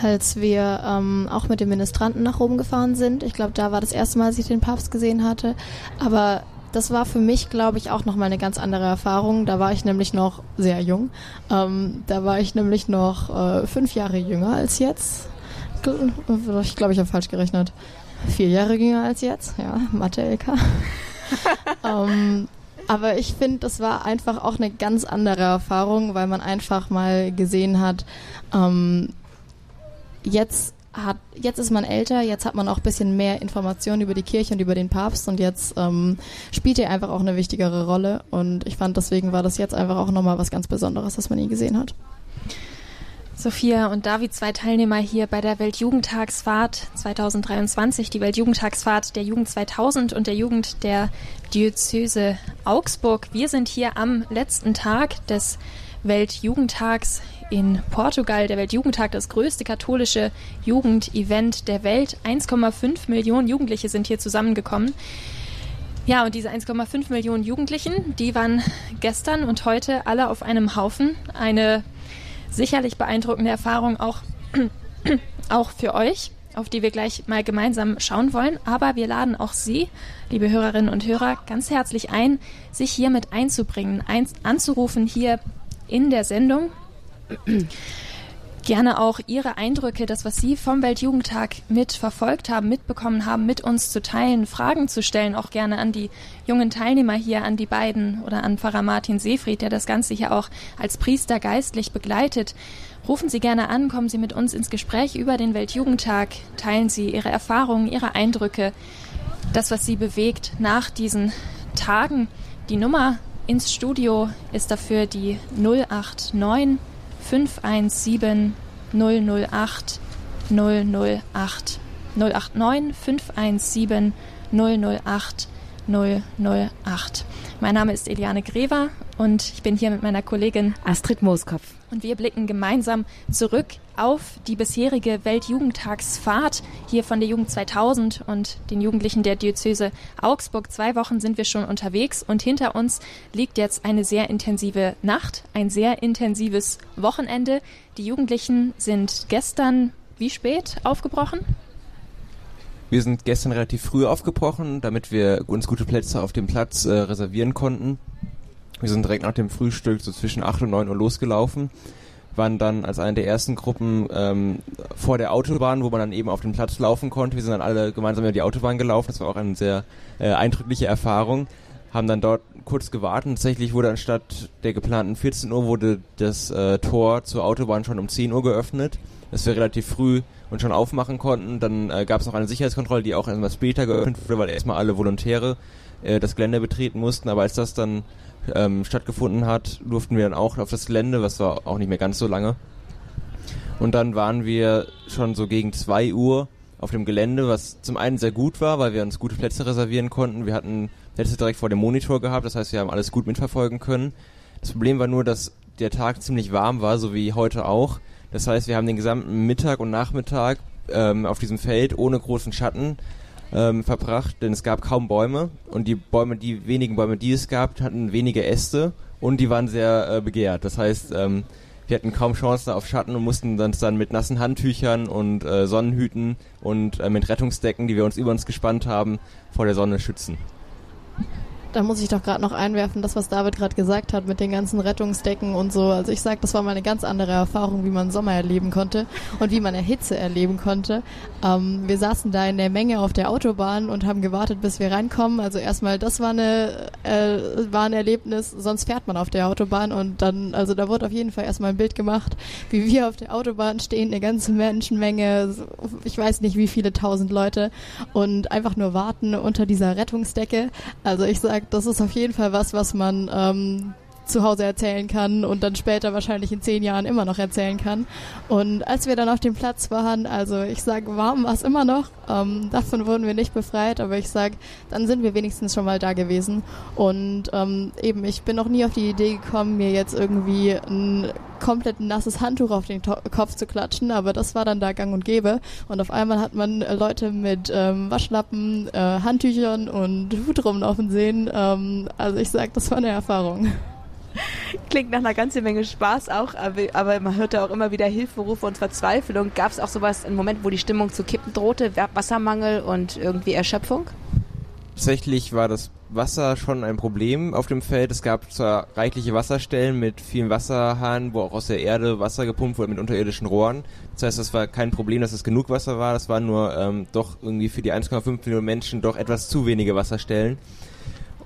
Speaker 4: als wir ähm, auch mit den Ministranten nach Rom gefahren sind. Ich glaube, da war das erste Mal, dass ich den Papst gesehen hatte. Aber das war für mich, glaube ich, auch nochmal eine ganz andere Erfahrung. Da war ich nämlich noch sehr jung. Ähm, da war ich nämlich noch äh, fünf Jahre jünger als jetzt. Ich glaube, ich habe falsch gerechnet. Vier Jahre jünger als jetzt, ja, Mathe-LK. ähm, aber ich finde, das war einfach auch eine ganz andere Erfahrung, weil man einfach mal gesehen hat, ähm, jetzt hat, jetzt ist man älter, jetzt hat man auch ein bisschen mehr Informationen über die Kirche und über den Papst und jetzt ähm, spielt er einfach auch eine wichtigere Rolle. Und ich fand, deswegen war das jetzt einfach auch nochmal was ganz Besonderes, dass man ihn gesehen hat.
Speaker 2: Sophia und David, zwei Teilnehmer hier bei der Weltjugendtagsfahrt 2023, die Weltjugendtagsfahrt der Jugend 2000 und der Jugend der Diözese Augsburg. Wir sind hier am letzten Tag des Weltjugendtags in Portugal. Der Weltjugendtag, das größte katholische Jugendevent der Welt. 1,5 Millionen Jugendliche sind hier zusammengekommen. Ja, und diese 1,5 Millionen Jugendlichen, die waren gestern und heute alle auf einem Haufen. Eine sicherlich beeindruckende Erfahrung auch, auch für euch, auf die wir gleich mal gemeinsam schauen wollen. Aber wir laden auch Sie, liebe Hörerinnen und Hörer, ganz herzlich ein, sich hier mit einzubringen, ein, anzurufen hier in der Sendung gerne auch Ihre Eindrücke, das, was Sie vom Weltjugendtag mit verfolgt haben, mitbekommen haben, mit uns zu teilen, Fragen zu stellen, auch gerne an die jungen Teilnehmer hier, an die beiden oder an Pfarrer Martin Seefried, der das Ganze hier auch als Priester geistlich begleitet. Rufen Sie gerne an, kommen Sie mit uns ins Gespräch über den Weltjugendtag, teilen Sie Ihre Erfahrungen, Ihre Eindrücke, das, was Sie bewegt nach diesen Tagen. Die Nummer ins Studio ist dafür die 089 517 008 008 089 517 008 008. Mein Name ist Eliane Grever und ich bin hier mit meiner Kollegin
Speaker 1: Astrid Mooskopf.
Speaker 2: Und wir blicken gemeinsam zurück auf die bisherige Weltjugendtagsfahrt hier von der Jugend 2000 und den Jugendlichen der Diözese Augsburg. Zwei Wochen sind wir schon unterwegs und hinter uns liegt jetzt eine sehr intensive Nacht, ein sehr intensives Wochenende. Die Jugendlichen sind gestern wie spät aufgebrochen?
Speaker 3: Wir sind gestern relativ früh aufgebrochen, damit wir uns gute Plätze auf dem Platz äh, reservieren konnten. Wir sind direkt nach dem Frühstück so zwischen 8 und 9 Uhr losgelaufen, waren dann als eine der ersten Gruppen ähm, vor der Autobahn, wo man dann eben auf den Platz laufen konnte. Wir sind dann alle gemeinsam über die Autobahn gelaufen. Das war auch eine sehr äh, eindrückliche Erfahrung. Haben dann dort kurz gewartet. Tatsächlich wurde anstatt der geplanten 14 Uhr wurde das äh, Tor zur Autobahn schon um 10 Uhr geöffnet, dass wir relativ früh und schon aufmachen konnten. Dann äh, gab es noch eine Sicherheitskontrolle, die auch etwas später geöffnet wurde, weil erstmal alle Volontäre äh, das Gelände betreten mussten. Aber als das dann ähm, stattgefunden hat, durften wir dann auch auf das Gelände, was war auch nicht mehr ganz so lange. Und dann waren wir schon so gegen zwei Uhr auf dem Gelände, was zum einen sehr gut war, weil wir uns gute Plätze reservieren konnten. Wir hatten Plätze direkt vor dem Monitor gehabt, das heißt, wir haben alles gut mitverfolgen können. Das Problem war nur, dass der Tag ziemlich warm war, so wie heute auch. Das heißt, wir haben den gesamten Mittag und Nachmittag ähm, auf diesem Feld ohne großen Schatten ähm, verbracht, denn es gab kaum Bäume und die Bäume, die wenigen Bäume, die es gab, hatten wenige Äste und die waren sehr äh, begehrt. Das heißt, ähm, wir hatten kaum Chancen auf Schatten und mussten uns dann mit nassen Handtüchern und äh, Sonnenhüten und äh, mit Rettungsdecken, die wir uns über uns gespannt haben, vor der Sonne schützen.
Speaker 4: Da muss ich doch gerade noch einwerfen, das, was David gerade gesagt hat mit den ganzen Rettungsdecken und so. Also ich sag, das war mal eine ganz andere Erfahrung, wie man Sommer erleben konnte und wie man Hitze erleben konnte. Ähm, wir saßen da in der Menge auf der Autobahn und haben gewartet, bis wir reinkommen. Also erstmal, das war eine äh, war ein Erlebnis. Sonst fährt man auf der Autobahn und dann, also da wurde auf jeden Fall erstmal ein Bild gemacht, wie wir auf der Autobahn stehen, eine ganze Menschenmenge, ich weiß nicht wie viele tausend Leute und einfach nur warten unter dieser Rettungsdecke. Also ich sage sag, das ist auf jeden Fall was, was man ähm, zu Hause erzählen kann und dann später wahrscheinlich in zehn Jahren immer noch erzählen kann. Und als wir dann auf dem Platz waren, also ich sage, warm war es immer noch. Ähm, davon wurden wir nicht befreit, aber ich sage, dann sind wir wenigstens schon mal da gewesen. Und ähm, eben, ich bin noch nie auf die Idee gekommen, mir jetzt irgendwie ein komplett nasses Handtuch auf den Kopf zu klatschen, aber das war dann da gang und gäbe. Und auf einmal hat man äh, Leute mit ähm, Waschlappen, äh, Handtüchern und Hut rumlaufen sehen. Ähm, also ich sage, das war eine Erfahrung.
Speaker 1: Klingt nach einer ganzen Menge Spaß auch, aber, man hörte auch immer wieder Hilferufe und Verzweiflung. Gab es auch sowas, einen Moment, wo die Stimmung zu kippen drohte, Wassermangel und irgendwie Erschöpfung?
Speaker 3: Tatsächlich war das Wasser schon ein Problem auf dem Feld. Es gab zwar reichliche Wasserstellen mit vielen Wasserhahnen, wo auch aus der Erde Wasser gepumpt wurde mit unterirdischen Rohren. Das heißt, es war kein Problem, dass es genug Wasser war. Das war nur ähm, doch irgendwie für die 1,5 Millionen Menschen doch etwas zu wenige Wasserstellen.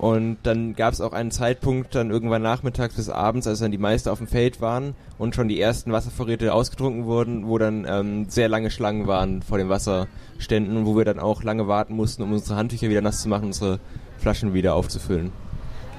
Speaker 3: Und dann gab es auch einen Zeitpunkt, dann irgendwann nachmittags bis abends, als dann die Meister auf dem Feld waren und schon die ersten Wasservorräte ausgetrunken wurden, wo dann ähm, sehr lange Schlangen waren vor den Wasserständen, wo wir dann auch lange warten mussten, um unsere Handtücher wieder nass zu machen, unsere Flaschen wieder aufzufüllen.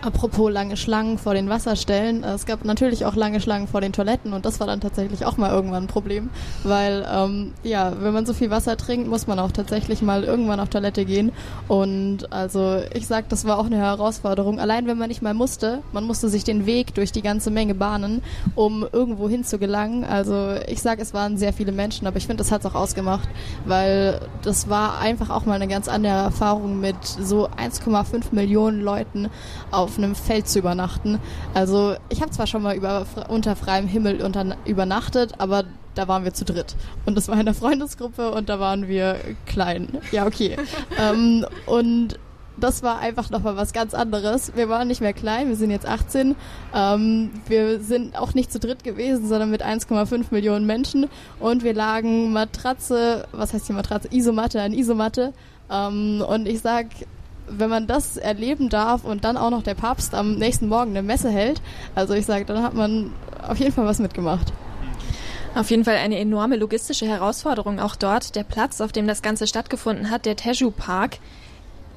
Speaker 4: Apropos lange Schlangen vor den Wasserstellen. Es gab natürlich auch lange Schlangen vor den Toiletten und das war dann tatsächlich auch mal irgendwann ein Problem, weil ähm, ja, wenn man so viel Wasser trinkt, muss man auch tatsächlich mal irgendwann auf Toilette gehen und also ich sag, das war auch eine Herausforderung. Allein wenn man nicht mal musste, man musste sich den Weg durch die ganze Menge bahnen, um irgendwo hin zu gelangen. Also ich sag, es waren sehr viele Menschen, aber ich finde, das hat es auch ausgemacht, weil das war einfach auch mal eine ganz andere Erfahrung mit so 1,5 Millionen Leuten auf auf einem Feld zu übernachten. Also ich habe zwar schon mal über, unter freiem Himmel unter, übernachtet, aber da waren wir zu dritt. Und das war in der Freundesgruppe und da waren wir klein. Ja, okay. ähm, und das war einfach nochmal was ganz anderes. Wir waren nicht mehr klein, wir sind jetzt 18. Ähm, wir sind auch nicht zu dritt gewesen, sondern mit 1,5 Millionen Menschen. Und wir lagen Matratze, was heißt hier Matratze? Isomatte an Isomatte. Ähm, und ich sag, wenn man das erleben darf und dann auch noch der Papst am nächsten Morgen eine Messe hält, also ich sage, dann hat man auf jeden Fall was mitgemacht.
Speaker 2: Auf jeden Fall eine enorme logistische Herausforderung auch dort. Der Platz, auf dem das Ganze stattgefunden hat, der Teju Park,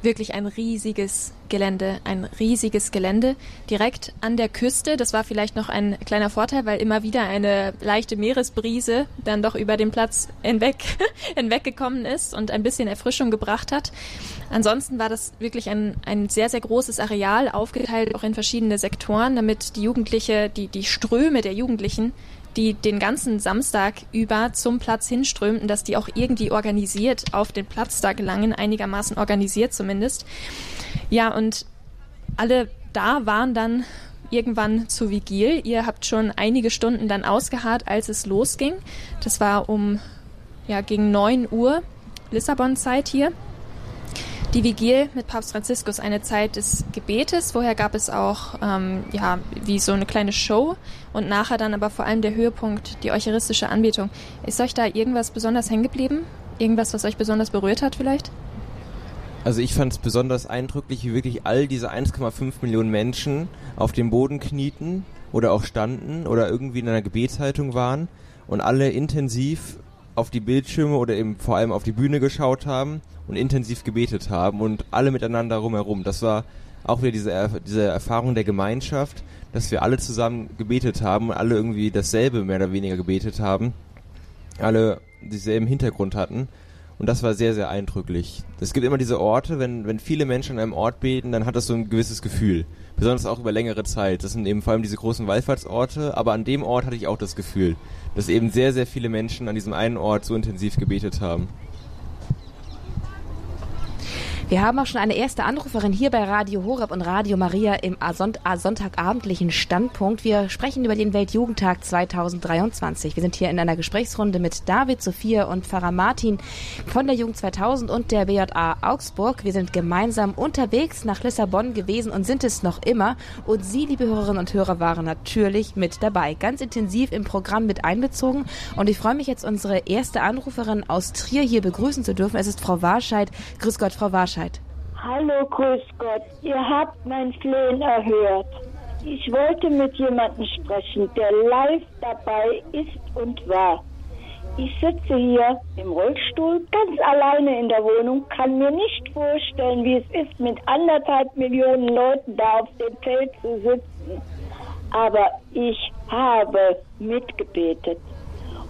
Speaker 2: wirklich ein riesiges Gelände, ein riesiges Gelände direkt an der Küste. Das war vielleicht noch ein kleiner Vorteil, weil immer wieder eine leichte Meeresbrise dann doch über den Platz hinweg, hinweggekommen ist und ein bisschen Erfrischung gebracht hat. Ansonsten war das wirklich ein, ein sehr, sehr großes Areal, aufgeteilt auch in verschiedene Sektoren, damit die Jugendliche, die, die Ströme der Jugendlichen die den ganzen Samstag über zum Platz hinströmten, dass die auch irgendwie organisiert auf den Platz da gelangen, einigermaßen organisiert zumindest. Ja, und alle da waren dann irgendwann zur Vigil. Ihr habt schon einige Stunden dann ausgeharrt, als es losging. Das war um ja gegen 9 Uhr Lissabon-Zeit hier die Vigil mit Papst Franziskus eine Zeit des Gebetes. Vorher gab es auch ähm, ja wie so eine kleine Show und nachher dann aber vor allem der Höhepunkt, die eucharistische Anbetung. Ist euch da irgendwas besonders hängen geblieben? Irgendwas, was euch besonders berührt hat vielleicht?
Speaker 3: Also ich fand es besonders eindrücklich, wie wirklich all diese 1,5 Millionen Menschen auf dem Boden knieten oder auch standen oder irgendwie in einer Gebetshaltung waren und alle intensiv auf die Bildschirme oder eben vor allem auf die Bühne geschaut haben und intensiv gebetet haben und alle miteinander rumherum. Das war auch wieder diese, diese Erfahrung der Gemeinschaft, dass wir alle zusammen gebetet haben und alle irgendwie dasselbe mehr oder weniger gebetet haben, alle dieselben Hintergrund hatten. Und das war sehr, sehr eindrücklich. Es gibt immer diese Orte, wenn, wenn viele Menschen an einem Ort beten, dann hat das so ein gewisses Gefühl. Besonders auch über längere Zeit. Das sind eben vor allem diese großen Wallfahrtsorte, aber an dem Ort hatte ich auch das Gefühl, dass eben sehr, sehr viele Menschen an diesem einen Ort so intensiv gebetet haben.
Speaker 1: Wir haben auch schon eine erste Anruferin hier bei Radio Horeb und Radio Maria im Sonntagabendlichen Standpunkt. Wir sprechen über den Weltjugendtag 2023. Wir sind hier in einer Gesprächsrunde mit David, Sophia und Pfarrer Martin von der Jugend 2000 und der BJA Augsburg. Wir sind gemeinsam unterwegs nach Lissabon gewesen und sind es noch immer. Und Sie, liebe Hörerinnen und Hörer, waren natürlich mit dabei, ganz intensiv im Programm mit einbezogen. Und ich freue mich jetzt, unsere erste Anruferin aus Trier hier begrüßen zu dürfen. Es ist Frau Warscheid. Grüß Gott, Frau Warscheid. Bescheid.
Speaker 7: Hallo, grüß Gott. Ihr habt mein Flehen erhört. Ich wollte mit jemandem sprechen, der live dabei ist und war. ich sitze hier im Rollstuhl ganz alleine in der Wohnung, kann mir nicht vorstellen, wie es ist, mit anderthalb Millionen Leuten da auf dem Feld zu sitzen. Aber ich habe mitgebetet.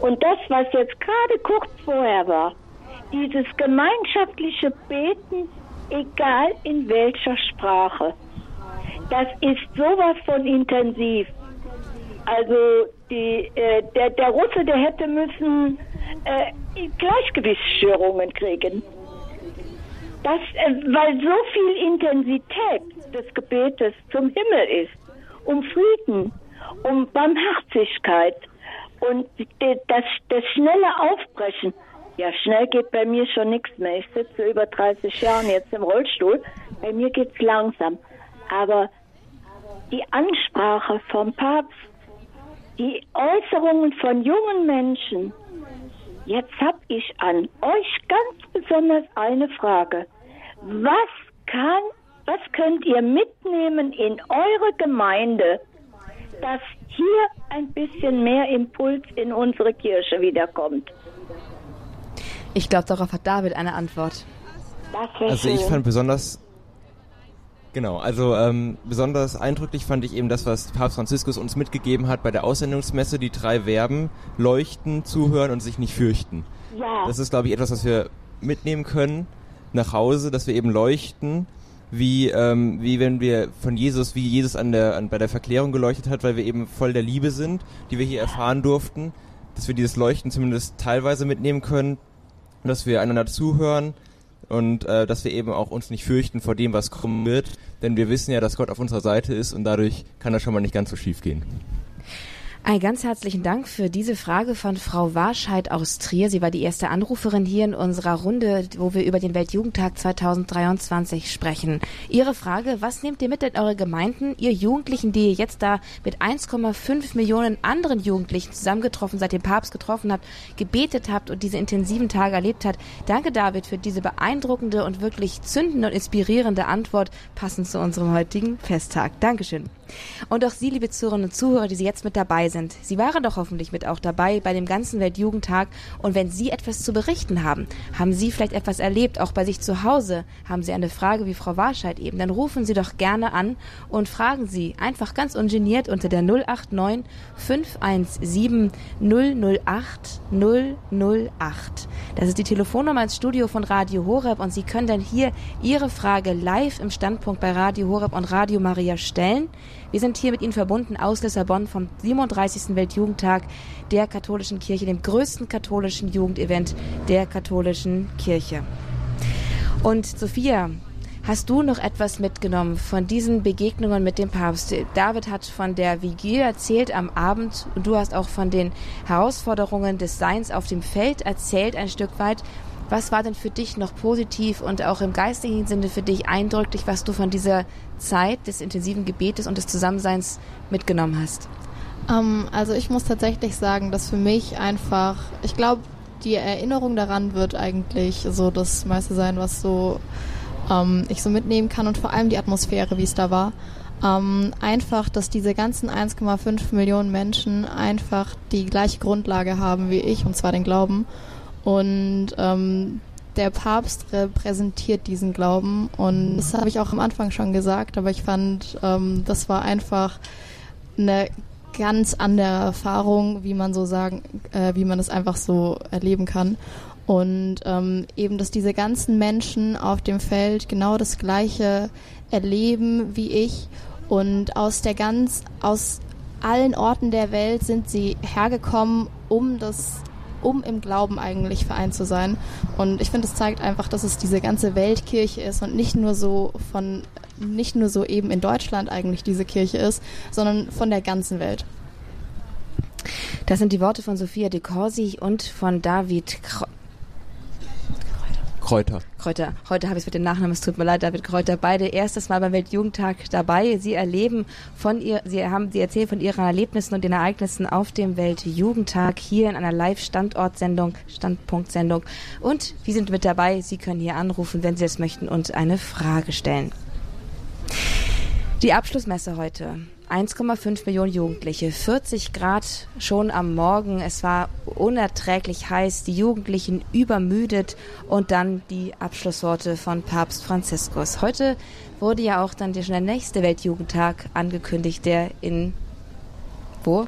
Speaker 7: Und das, was jetzt gerade kurz vorher war, dieses gemeinschaftliche Beten, egal in welcher Sprache, das ist sowas von intensiv. Also die, äh, der, der Russe, der hätte müssen äh, Gleichgewichtsstörungen kriegen. Das, äh, weil so viel Intensität des Gebetes zum Himmel ist, um Frieden, um Barmherzigkeit und das, das schnelle Aufbrechen. Ja, schnell geht bei mir schon nichts mehr. Ich sitze über 30 Jahren jetzt im Rollstuhl. Bei mir geht's langsam. Aber die Ansprache vom Papst die Äußerungen von jungen Menschen. Jetzt habe ich an euch ganz besonders eine Frage. Was kann, was könnt ihr mitnehmen in eure Gemeinde, dass hier ein bisschen mehr Impuls in unsere Kirche wiederkommt?
Speaker 1: Ich glaube, darauf hat David eine Antwort.
Speaker 3: Also ich fand besonders Genau, also ähm, besonders eindrücklich fand ich eben das, was Papst Franziskus uns mitgegeben hat bei der Aussendungsmesse, die drei Verben, leuchten, zuhören und sich nicht fürchten. Ja. Das ist, glaube ich, etwas, was wir mitnehmen können nach Hause, dass wir eben leuchten, wie, ähm, wie wenn wir von Jesus, wie Jesus an der, an, bei der Verklärung geleuchtet hat, weil wir eben voll der Liebe sind, die wir hier erfahren durften, dass wir dieses Leuchten zumindest teilweise mitnehmen können, dass wir einander zuhören, und äh, dass wir eben auch uns nicht fürchten vor dem, was kommen wird, denn wir wissen ja, dass Gott auf unserer Seite ist und dadurch kann das schon mal nicht ganz so schief gehen.
Speaker 1: Ein ganz herzlichen Dank für diese Frage von Frau Warscheid aus Trier. Sie war die erste Anruferin hier in unserer Runde, wo wir über den Weltjugendtag 2023 sprechen. Ihre Frage, was nehmt ihr mit in eure Gemeinden, ihr Jugendlichen, die ihr jetzt da mit 1,5 Millionen anderen Jugendlichen zusammengetroffen, seit dem Papst getroffen habt, gebetet habt und diese intensiven Tage erlebt habt? Danke, David, für diese beeindruckende und wirklich zündende und inspirierende Antwort, passend zu unserem heutigen Festtag. Dankeschön. Und auch Sie, liebe Zuhörerinnen und Zuhörer, die Sie jetzt mit dabei sind. Sie waren doch hoffentlich mit auch dabei bei dem ganzen Weltjugendtag. Und wenn Sie etwas zu berichten haben, haben Sie vielleicht etwas erlebt, auch bei sich zu Hause, haben Sie eine Frage wie Frau Warscheid eben, dann rufen Sie doch gerne an und fragen Sie einfach ganz ungeniert unter der 089 517 008 008. Das ist die Telefonnummer ins Studio von Radio Horeb und Sie können dann hier Ihre Frage live im Standpunkt bei Radio Horeb und Radio Maria stellen. Wir sind hier mit Ihnen verbunden aus Lissabon vom 37. Weltjugendtag der katholischen Kirche, dem größten katholischen Jugendevent der katholischen Kirche. Und Sophia, Hast du noch etwas mitgenommen von diesen Begegnungen mit dem Papst? David hat von der Vigilie erzählt am Abend und du hast auch von den Herausforderungen des Seins auf dem Feld erzählt ein Stück weit. Was war denn für dich noch positiv und auch im geistigen Sinne für dich eindrücklich, was du von dieser Zeit des intensiven Gebetes und des Zusammenseins mitgenommen hast?
Speaker 4: Um, ähm, also ich muss tatsächlich sagen, dass für mich einfach, ich glaube, die Erinnerung daran wird eigentlich so das meiste sein, was so um, ähm, ich so mitnehmen kann und vor allem die Atmosphäre, wie es da war. Um, ähm, einfach, dass diese ganzen 1,5 Millionen Menschen einfach die gleiche Grundlage haben wie ich, und zwar den Glauben. Und ähm, der Papst repräsentiert diesen Glauben und das habe ich auch am Anfang schon gesagt, aber ich fand, ähm, das war einfach eine ganz andere Erfahrung, wie man so sagen, äh, wie man es einfach so erleben kann. Und ähm, eben, dass diese ganzen Menschen auf dem Feld genau das Gleiche erleben wie ich und aus der ganz, aus allen Orten der Welt sind sie hergekommen, um das um im Glauben eigentlich vereint zu sein. Und ich finde, es zeigt einfach, dass es diese ganze Weltkirche ist und nicht nur so von, nicht nur so eben in Deutschland eigentlich diese Kirche ist, sondern von der ganzen Welt.
Speaker 1: Das sind die Worte von Sophia de Corsi und von David
Speaker 3: Kräuter.
Speaker 1: Kräuter. Heute habe ich es mit dem Nachnamen, es tut mir leid, David Kräuter. Beide erstes Mal beim Weltjugendtag dabei. Sie erleben von ihr, sie haben, sie erzählen von ihren Erlebnissen und den Ereignissen auf dem Weltjugendtag hier in einer Live-Standortsendung, Standpunktsendung. Und Sie sind mit dabei. Sie können hier anrufen, wenn Sie es möchten und eine Frage stellen. Die Abschlussmesse heute 1,5 Millionen Jugendliche, 40 Grad schon am Morgen. Es war unerträglich heiß, die Jugendlichen übermüdet und dann die Abschlussworte von Papst Franziskus. Heute wurde ja auch dann schon der nächste Weltjugendtag angekündigt, der in wo?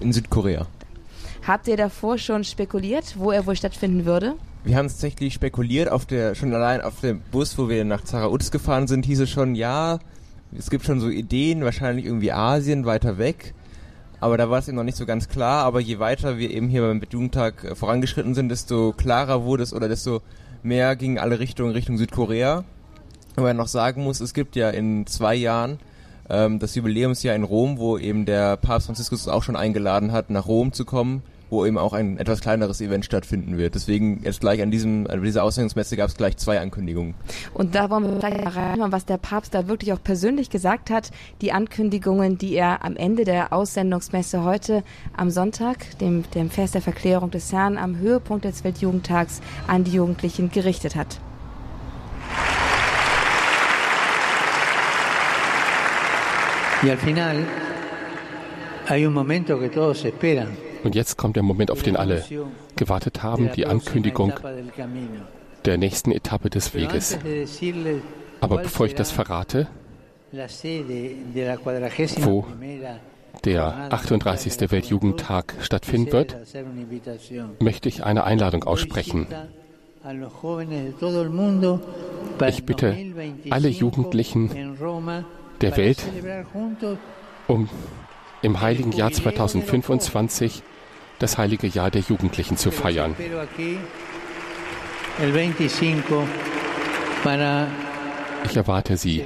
Speaker 3: In Südkorea.
Speaker 1: Habt ihr davor schon spekuliert, wo er wohl stattfinden würde?
Speaker 3: Wir haben tatsächlich spekuliert, auf der, schon allein auf dem Bus, wo wir nach Zarauz gefahren sind, hieß es schon, ja, es gibt schon so Ideen, wahrscheinlich irgendwie Asien weiter weg. Aber da war es eben noch nicht so ganz klar. Aber je weiter wir eben hier beim Jugendtag äh, vorangeschritten sind, desto klarer wurde es oder desto mehr gingen alle Richtungen Richtung Südkorea. Man noch sagen muss, es gibt ja in zwei Jahren ähm, das Jubiläumsjahr in Rom, wo eben der Papst Franziskus auch schon eingeladen hat, nach Rom zu kommen wo eben auch ein etwas kleineres Event stattfinden wird. Deswegen jetzt gleich an diesem, an dieser Ausstellungsmesse gab es gleich zwei Ankündigungen.
Speaker 1: Und da wollen wir gleich reinhören, was der Papst da wirklich auch persönlich gesagt hat. Die Ankündigungen, die er am Ende der Aussendungsmesse heute am Sonntag, dem, dem Fest der Verklärung des Herrn, am Höhepunkt des Weltjugendtags an die Jugendlichen gerichtet hat.
Speaker 8: Y al final hay un momento que todos esperan.
Speaker 9: Und jetzt kommt der Moment, auf den alle gewartet haben, die Ankündigung der nächsten Etappe des Weges. Aber bevor ich das verrate, wo der 38. Weltjugendtag stattfinden wird, möchte ich eine Einladung aussprechen. Ich bitte alle Jugendlichen der Welt, um im heiligen Jahr 2025 das heilige Jahr der Jugendlichen zu feiern. Ich erwarte Sie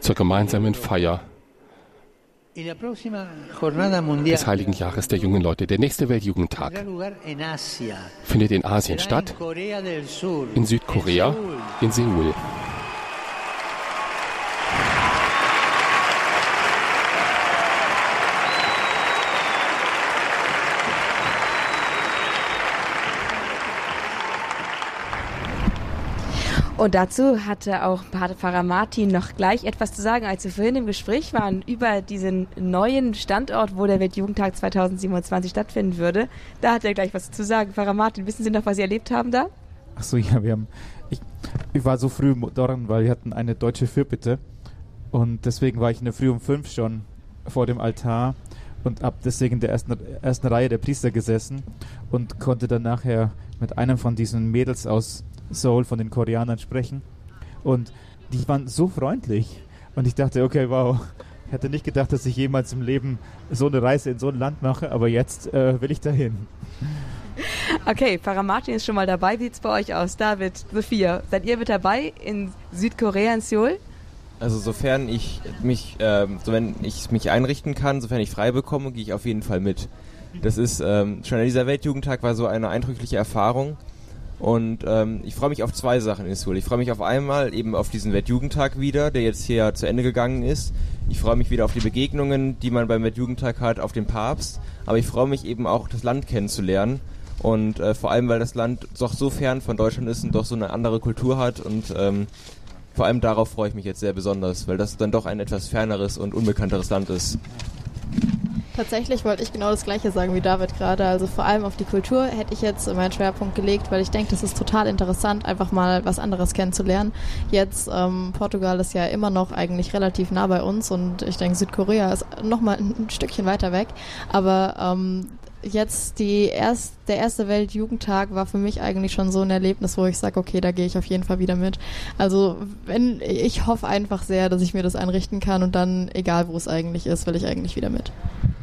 Speaker 9: zur gemeinsamen Feier des heiligen Jahres der jungen Leute. Der nächste Weltjugendtag findet in Asien statt, in Südkorea, in Seoul.
Speaker 1: Und dazu hatte auch Pfarrer Martin noch gleich etwas zu sagen, als wir vorhin im Gespräch waren über diesen neuen Standort, wo der Weltjugendtag 2027 stattfinden würde. Da hat er gleich was zu sagen. Pfarrer Martin, wissen Sie noch, was Sie erlebt haben da?
Speaker 5: Ach so, ja, wir haben. Ich, ich war so früh dort, weil wir hatten eine deutsche Fürbitte. Und deswegen war ich in der Früh um fünf schon vor dem Altar und habe deswegen der ersten, ersten Reihe der Priester gesessen und konnte dann nachher mit einem von diesen Mädels aus Soul von den Koreanern sprechen. Und die waren so freundlich. Und ich dachte, okay, wow. Ich hätte nicht gedacht, dass ich jemals im Leben so eine Reise in so ein Land mache, aber jetzt äh, will ich dahin.
Speaker 1: Okay, Pfarrer Martin ist schon mal dabei. Wie sieht es bei euch aus? David, Sophia, seid ihr mit dabei in Südkorea, in Seoul?
Speaker 3: Also sofern ich mich, ähm, so wenn ich mich einrichten kann, sofern ich frei bekomme, gehe ich auf jeden Fall mit. Das ist ähm, schon dieser Weltjugendtag war so eine eindrückliche Erfahrung. Und ähm, ich freue mich auf zwei Sachen in Seoul. Ich freue mich auf einmal eben auf diesen Weltjugendtag wieder, der jetzt hier zu Ende gegangen ist. Ich freue mich wieder auf die Begegnungen, die man beim Weltjugendtag hat, auf den Papst. Aber ich freue mich eben auch, das Land kennenzulernen. Und äh, vor allem, weil das Land doch so fern von Deutschland ist und doch so eine andere Kultur hat. Und ähm, vor allem darauf freue ich mich jetzt sehr besonders, weil das dann doch ein etwas ferneres und unbekannteres Land ist.
Speaker 4: Tatsächlich wollte ich genau das Gleiche sagen wie David gerade. Also vor allem auf die Kultur hätte ich jetzt meinen Schwerpunkt gelegt, weil ich denke, das ist total interessant, einfach mal was anderes kennenzulernen. Jetzt ähm, Portugal ist ja immer noch eigentlich relativ nah bei uns und ich denke, Südkorea ist noch mal ein Stückchen weiter weg. Aber ähm, jetzt die erst, der erste Weltjugendtag war für mich eigentlich schon so ein Erlebnis, wo ich sage, okay, da gehe ich auf jeden Fall wieder mit. Also wenn ich hoffe einfach sehr, dass ich mir das einrichten kann und dann, egal wo es eigentlich ist, will ich eigentlich wieder mit.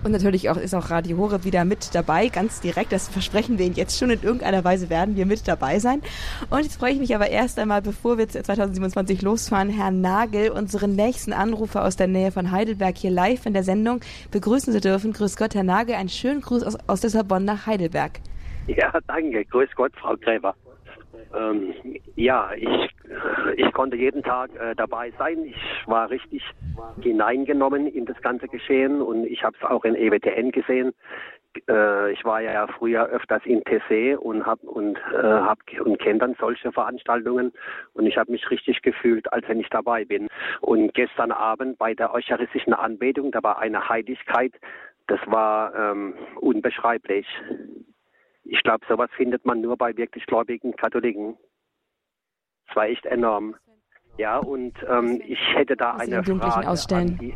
Speaker 1: Und natürlich auch, ist auch Radio Horeb wieder mit dabei, ganz direkt. Das versprechen wir Ihnen jetzt schon. In irgendeiner Weise werden wir mit dabei sein. Und jetzt freue ich mich aber erst einmal, bevor wir 2027 losfahren, Herrn Nagel, unseren nächsten Anrufer aus der Nähe von Heidelberg, hier live in der Sendung begrüßen zu dürfen. Grüß Gott, Herr Nagel. Einen schönen Gruß aus, aus Lissabon nach Heidelberg.
Speaker 10: Ja, danke. Grüß Gott, Frau Gräber. Ähm, ja, ich, ich konnte jeden Tag äh, dabei sein. Ich war richtig hineingenommen in das ganze Geschehen und ich habe es auch in EWTN gesehen. äh, ich war ja früher öfters in Tessé und hab und äh, hab und kenne dann solche Veranstaltungen und ich habe mich richtig gefühlt, als wenn ich dabei bin. Und gestern Abend bei der eucharistischen Anbetung, da war eine Heiligkeit, das war ähm, unbeschreiblich. Ich glaube, sowas findet man nur bei wirklich gläubigen Katholiken. Das war echt enorm. Ja, und ähm, ich hätte da eine Frage an die,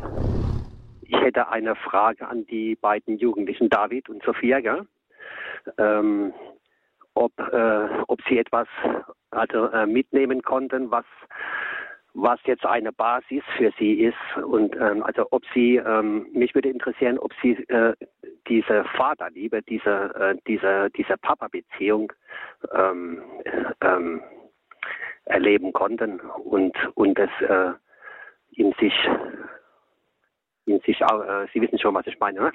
Speaker 10: ich hätte eine Frage an die beiden Jugendlichen, David und Sophia, gell? Ähm, ob, äh, ob sie etwas also, äh, mitnehmen konnten, was, was jetzt eine Basis für sie ist. Und ähm, also ob sie, ähm, mich würde interessieren, ob sie äh, diese Vaterliebe, diese, äh, diese, diese Papa-Beziehung ähm, ähm, erleben konnten und, und es äh, in sich in sich auch, äh, Sie wissen schon, was ich meine, ne?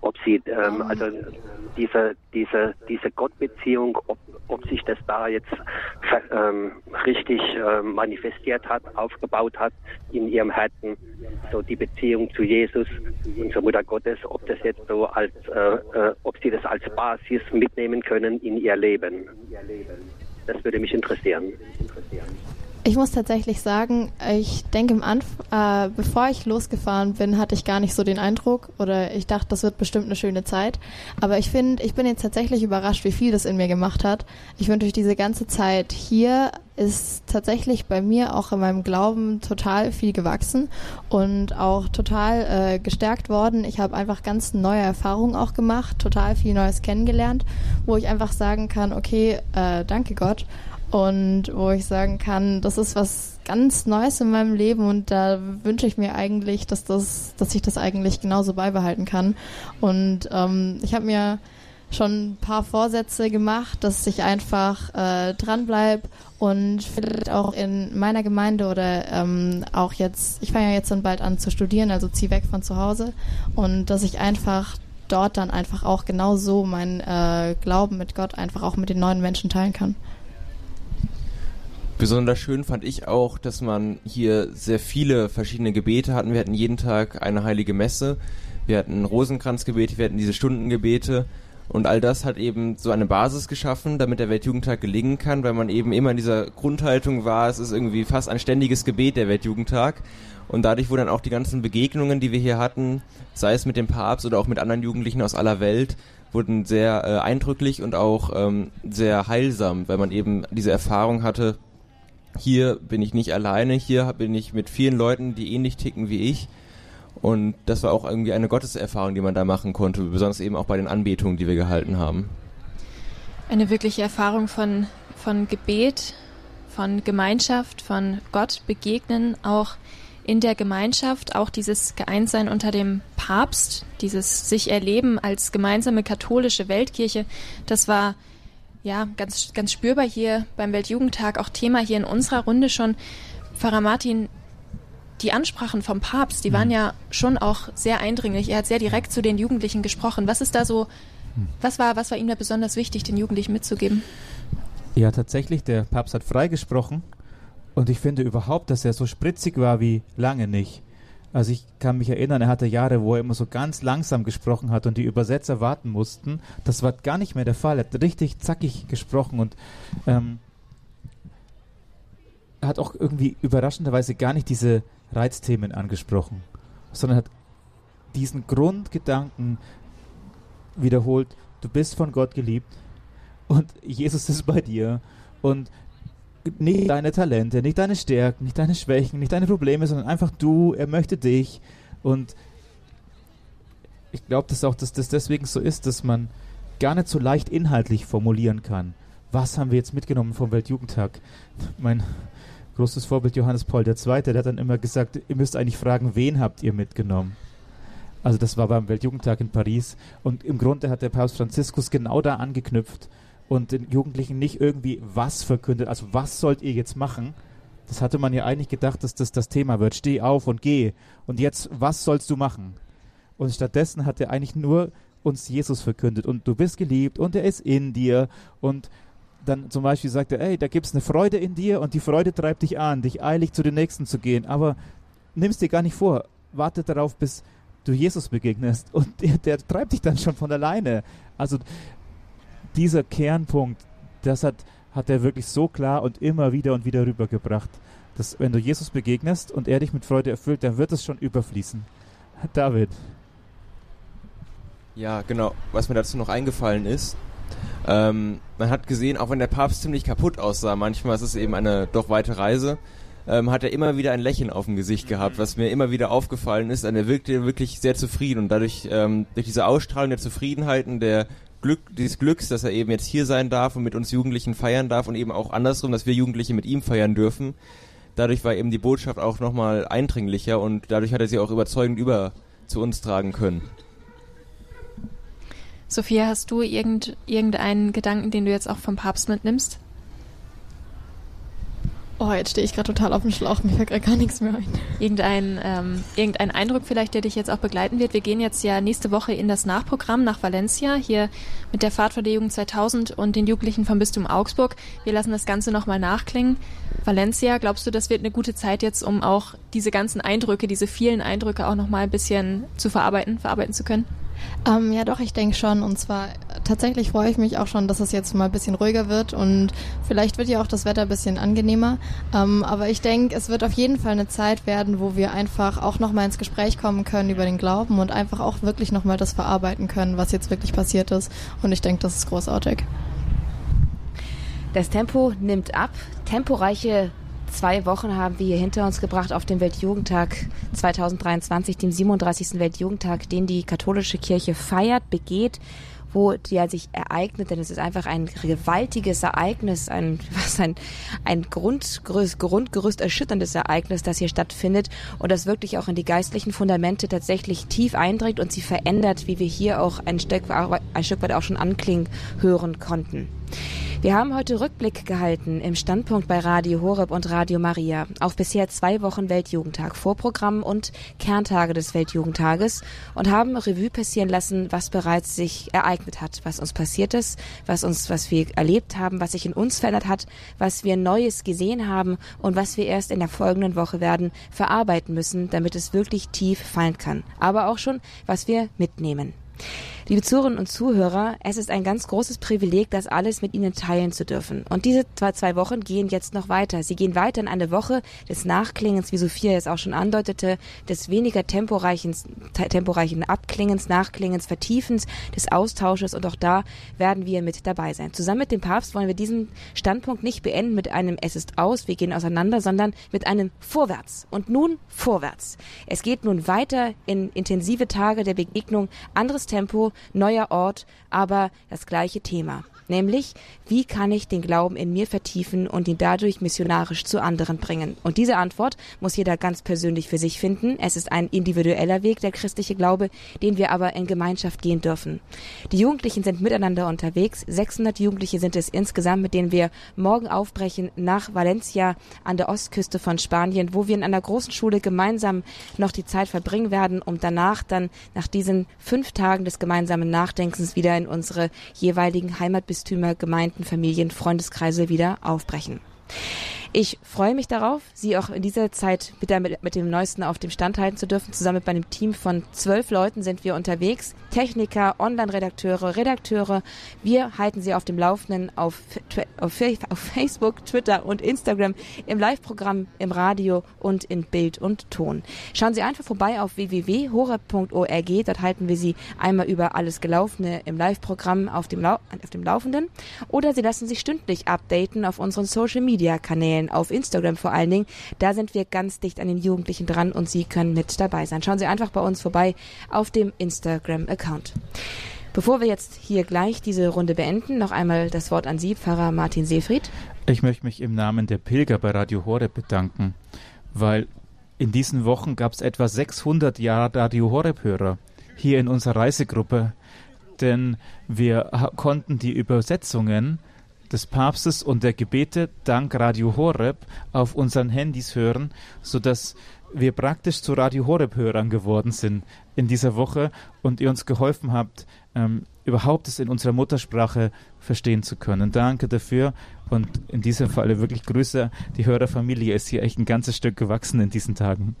Speaker 10: Ob sie ähm, also diese diese diese Gottbeziehung, ob, ob sich das da jetzt ähm, richtig äh, manifestiert hat, aufgebaut hat in ihrem Herzen, so die Beziehung zu Jesus und zur Mutter Gottes, ob das jetzt so als äh, äh, ob sie das als Basis mitnehmen können in ihr Leben. Das würde mich interessieren.
Speaker 4: Ich muss tatsächlich sagen, ich denke im Anf äh, bevor ich losgefahren bin, hatte ich gar nicht so den Eindruck oder ich dachte, das wird bestimmt eine schöne Zeit. Aber ich finde, ich bin jetzt tatsächlich überrascht, wie viel das in mir gemacht hat. Ich finde, durch diese ganze Zeit hier ist tatsächlich bei mir auch in meinem Glauben total viel gewachsen und auch total äh, gestärkt worden. Ich habe einfach ganz neue Erfahrungen auch gemacht, total viel Neues kennengelernt, wo ich einfach sagen kann, okay, äh, danke Gott und wo ich sagen kann, das ist was ganz Neues in meinem Leben und da wünsche ich mir eigentlich, dass das, dass ich das eigentlich genauso beibehalten kann. Und ähm, ich habe mir schon ein paar Vorsätze gemacht, dass ich einfach äh, dranbleibe und vielleicht auch in meiner Gemeinde oder ähm, auch jetzt, ich fange ja jetzt dann bald an zu studieren, also ziehe weg von zu Hause und dass ich einfach dort dann einfach auch genauso meinen äh, Glauben mit Gott einfach auch mit den neuen Menschen teilen kann.
Speaker 3: Besonders schön fand ich auch, dass man hier sehr viele verschiedene Gebete hatten. Wir hatten jeden Tag eine heilige Messe, wir hatten Rosenkranzgebete, wir hatten diese Stundengebete und all das hat eben so eine Basis geschaffen, damit der Weltjugendtag gelingen kann, weil man eben immer in dieser Grundhaltung war, es ist irgendwie fast ein ständiges Gebet der Weltjugendtag. Und dadurch wurden dann auch die ganzen Begegnungen, die wir hier hatten, sei es mit dem Papst oder auch mit anderen Jugendlichen aus aller Welt, wurden sehr äh, eindrücklich und auch ähm, sehr heilsam, weil man eben diese Erfahrung hatte, hier bin ich nicht alleine, hier bin ich mit vielen Leuten, die ähnlich ticken wie ich. Und das war auch irgendwie eine Gotteserfahrung, die man da machen konnte, besonders eben auch bei den Anbetungen, die wir gehalten haben.
Speaker 2: Eine wirkliche Erfahrung von, von Gebet, von Gemeinschaft, von Gott begegnen, auch in der Gemeinschaft, auch dieses Geeintsein unter dem Papst, dieses sich erleben als gemeinsame katholische Weltkirche, das war ja, ganz, ganz spürbar hier beim Weltjugendtag, auch Thema hier in unserer Runde schon. Pfarrer Martin, die Ansprachen vom Papst, die waren mhm. ja schon auch sehr eindringlich. Er hat sehr direkt zu den Jugendlichen gesprochen. Was ist da so, mhm. was war, was war ihm da besonders wichtig, den Jugendlichen mitzugeben?
Speaker 5: Ja, tatsächlich, der Papst hat freigesprochen und ich finde überhaupt, dass er so spritzig war wie lange nicht. Also ich kann mich erinnern, er hatte Jahre, wo er immer so ganz langsam gesprochen hat und die Übersetzer warten mussten. Das war gar nicht mehr der Fall. Er hat richtig zackig gesprochen und ähm, hat auch irgendwie überraschenderweise gar nicht diese Reizthemen angesprochen, sondern hat diesen Grundgedanken wiederholt, du bist von Gott geliebt und Jesus ist bei dir und nicht deine Talente, nicht deine Stärken, nicht deine Schwächen, nicht deine Probleme, sondern einfach du, er möchte dich. Und ich glaube, dass auch dass das deswegen so ist, dass man gar nicht so leicht inhaltlich formulieren kann. Was haben wir jetzt mitgenommen vom Weltjugendtag? Mein großes Vorbild Johannes Paul II., der hat dann immer gesagt, ihr müsst eigentlich fragen, wen habt ihr mitgenommen? Also das war beim Weltjugendtag in Paris. Und im Grunde hat der Papst Franziskus genau da angeknüpft und den Jugendlichen nicht irgendwie was verkündet, also was sollt ihr jetzt machen? Das hatte man ja eigentlich gedacht, dass das das Thema wird. Steh auf und geh. Und jetzt, was sollst du machen? Und stattdessen hat er eigentlich nur uns Jesus verkündet. Und du bist geliebt und er ist in dir. Und dann zum Beispiel sagt er, ey, da gibt es eine Freude in dir und die Freude treibt dich an, dich eilig zu den Nächsten zu gehen. Aber nimm es dir gar nicht vor. Warte darauf, bis du Jesus begegnest und der, der treibt dich dann schon von alleine. Also dieser Kernpunkt, das hat, hat er wirklich so klar und immer wieder und wieder rübergebracht, dass wenn du Jesus begegnest und er dich mit Freude erfüllt, dann wird es schon überfließen. David.
Speaker 3: Ja, genau. Was mir dazu noch eingefallen ist, ähm, man hat gesehen, auch wenn der Papst ziemlich kaputt aussah, manchmal ist es eben eine doch weite Reise, ähm, hat er immer wieder ein Lächeln auf dem Gesicht gehabt, was mir immer wieder aufgefallen ist. Und er wirkte wirklich sehr zufrieden und dadurch, ähm, durch diese Ausstrahlung der Zufriedenheit und der Glück, dieses Glücks, dass er eben jetzt hier sein darf und mit uns Jugendlichen feiern darf und eben auch andersrum, dass wir Jugendliche mit ihm feiern dürfen. Dadurch war eben die Botschaft auch nochmal eindringlicher und dadurch hat er sie auch überzeugend über zu uns tragen können.
Speaker 2: Sophia, hast du irgend, irgendeinen Gedanken, den du jetzt auch vom Papst mitnimmst?
Speaker 4: Oh, jetzt stehe ich gerade total auf dem Schlauch, mir fällt gerade gar nichts mehr ein.
Speaker 2: Irgendein, ähm, irgendein Eindruck vielleicht, der dich jetzt auch begleiten wird. Wir gehen jetzt ja nächste Woche in das Nachprogramm nach Valencia, hier mit der Fahrt vor der Jugend 2000 und den Jugendlichen vom Bistum Augsburg. Wir lassen das Ganze nochmal nachklingen. Valencia, glaubst du, das wird eine gute Zeit jetzt, um auch diese ganzen Eindrücke, diese vielen Eindrücke auch nochmal ein bisschen zu verarbeiten, verarbeiten zu können?
Speaker 4: Ähm, ja, doch, ich denke schon. Und zwar tatsächlich freue ich mich auch schon, dass es jetzt mal ein bisschen ruhiger wird und vielleicht wird ja auch das Wetter ein bisschen angenehmer. Ähm, aber ich denke, es wird auf jeden Fall eine Zeit werden, wo wir einfach auch nochmal ins Gespräch kommen können über den Glauben und einfach auch wirklich nochmal das verarbeiten können, was jetzt wirklich passiert ist. Und ich denke, das ist großartig.
Speaker 1: Das Tempo nimmt ab. Temporeiche zwei Wochen haben wir hier hinter uns gebracht auf dem Weltjugendtag 2023, dem 37. Weltjugendtag, den die katholische Kirche feiert, begeht wo der sich ereignet, denn es ist einfach ein gewaltiges Ereignis, ein, was ein, ein Grundgerüst, Grundgerüst erschütterndes Ereignis, das hier stattfindet und das wirklich auch in die geistlichen Fundamente tatsächlich tief eindringt und sie verändert, wie wir hier auch ein Stück, ein Stück weit auch schon anklingen hören konnten. Wir haben heute Rückblick gehalten im Standpunkt bei Radio Horeb und Radio Maria auf bisher zwei Wochen Weltjugendtag, Vorprogramm und Kerntage des Weltjugendtages und haben Revue passieren lassen, was bereits sich ereignet hat, was uns passiert ist, was uns, was wir erlebt haben, was sich in uns verändert hat, was wir Neues gesehen haben und was wir erst in der folgenden Woche werden verarbeiten müssen, damit es wirklich tief fallen kann. Aber auch schon, was wir mitnehmen. Liebe Zuhörerinnen und Zuhörer, es ist ein ganz großes Privileg, das alles mit Ihnen teilen zu dürfen. Und diese zwei, zwei Wochen gehen jetzt noch weiter. Sie gehen weiter in eine Woche des Nachklingens, wie Sophia es auch schon andeutete, des weniger temporeichen, temporeichen Abklingens, Nachklingens, Vertiefens, des Austausches. Und auch da werden wir mit dabei sein. Zusammen mit dem Papst wollen wir diesen Standpunkt nicht beenden mit einem Es ist aus, wir gehen auseinander, sondern mit einem Vorwärts. Und nun vorwärts. Es geht nun weiter in intensive Tage der Begegnung, anderes Tempo, neuer Ort, aber das gleiche Thema nämlich wie kann ich den Glauben in mir vertiefen und ihn dadurch missionarisch zu anderen bringen? Und diese Antwort muss jeder ganz persönlich für sich finden. Es ist ein individueller Weg, der christliche Glaube, den wir aber in Gemeinschaft gehen dürfen. Die Jugendlichen sind miteinander unterwegs. 600 Jugendliche sind es insgesamt, mit denen wir morgen aufbrechen nach Valencia an der Ostküste von Spanien, wo wir in einer großen Schule gemeinsam noch die Zeit verbringen werden, um danach dann nach diesen fünf Tagen des gemeinsamen Nachdenkens wieder in unsere jeweiligen Heimatbistümer Bistümer, Gemeinden, Familien, Freundeskreise wieder aufbrechen. Ich freue mich darauf, Sie auch in dieser Zeit mit, der, mit, dem Neuesten auf dem Stand halten zu dürfen. Zusammen mit meinem Team von zwölf Leuten sind wir unterwegs. Techniker, Online-Redakteure, Redakteure. Wir halten Sie auf dem Laufenden auf, auf, auf Facebook, Twitter und Instagram, im Live-Programm, im Radio und in Bild und Ton. Schauen Sie einfach vorbei auf www.hore.org. Dort halten wir Sie einmal über alles Gelaufene im Live-Programm auf, auf dem Laufenden. Oder Sie lassen sich stündlich updaten auf unseren Social-Media-Kanälen. Auf Instagram vor allen Dingen. Da sind wir ganz dicht an den Jugendlichen dran und Sie können mit dabei sein. Schauen Sie einfach bei uns vorbei auf dem Instagram-Account. Bevor wir jetzt hier gleich diese Runde beenden, noch einmal das Wort an Sie, Pfarrer Martin Seefried.
Speaker 5: Ich möchte mich im Namen der Pilger bei Radio Horeb bedanken, weil in diesen Wochen gab es etwa 600 Jahre Radio Horeb-Hörer hier in unserer Reisegruppe, denn wir konnten die Übersetzungen des Papstes und der Gebete dank Radio Horeb auf unseren Handys hören, sodass wir praktisch zu Radio Horeb-Hörern geworden sind in dieser Woche und ihr uns geholfen habt, ähm, überhaupt es in unserer Muttersprache verstehen zu können. Danke dafür und in diesem Falle wirklich Grüße. Die Hörerfamilie ist hier echt ein ganzes Stück gewachsen in diesen Tagen.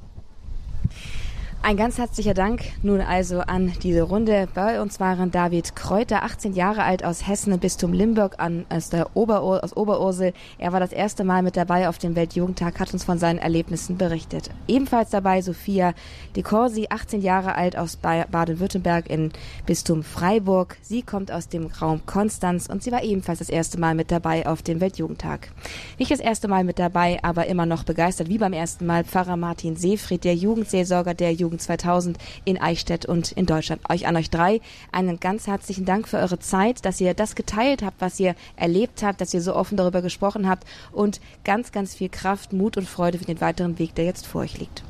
Speaker 1: Ein ganz herzlicher Dank nun also an diese Runde. Bei uns waren David Kräuter, 18 Jahre alt aus Hessen im Bistum Limburg an, aus, der Oberur, aus Oberursel. Er war das erste Mal mit dabei auf dem Weltjugendtag, hat uns von seinen Erlebnissen berichtet. Ebenfalls dabei Sophia De Corsi, 18 Jahre alt aus Baden-Württemberg im Bistum Freiburg. Sie kommt aus dem Raum Konstanz und sie war ebenfalls das erste Mal mit dabei auf dem Weltjugendtag. Nicht das erste Mal mit dabei, aber immer noch begeistert, wie beim ersten Mal Pfarrer Martin Seefried, der Jugendseelsorger der Jugend Jugend 2000 in Eichstätt und in Deutschland. Euch an euch drei einen ganz herzlichen Dank für eure Zeit, dass ihr das geteilt habt, was ihr erlebt habt, dass ihr so offen darüber gesprochen habt und ganz, ganz viel Kraft, Mut und Freude für den weiteren Weg, der jetzt vor euch liegt.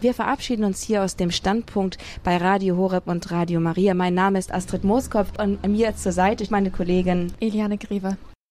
Speaker 1: Wir verabschieden uns hier aus dem Standpunkt bei Radio Horeb und Radio Maria. Mein Name ist Astrid Mooskopf und mir zur Seite ist meine Kollegin
Speaker 2: Eliane Griever.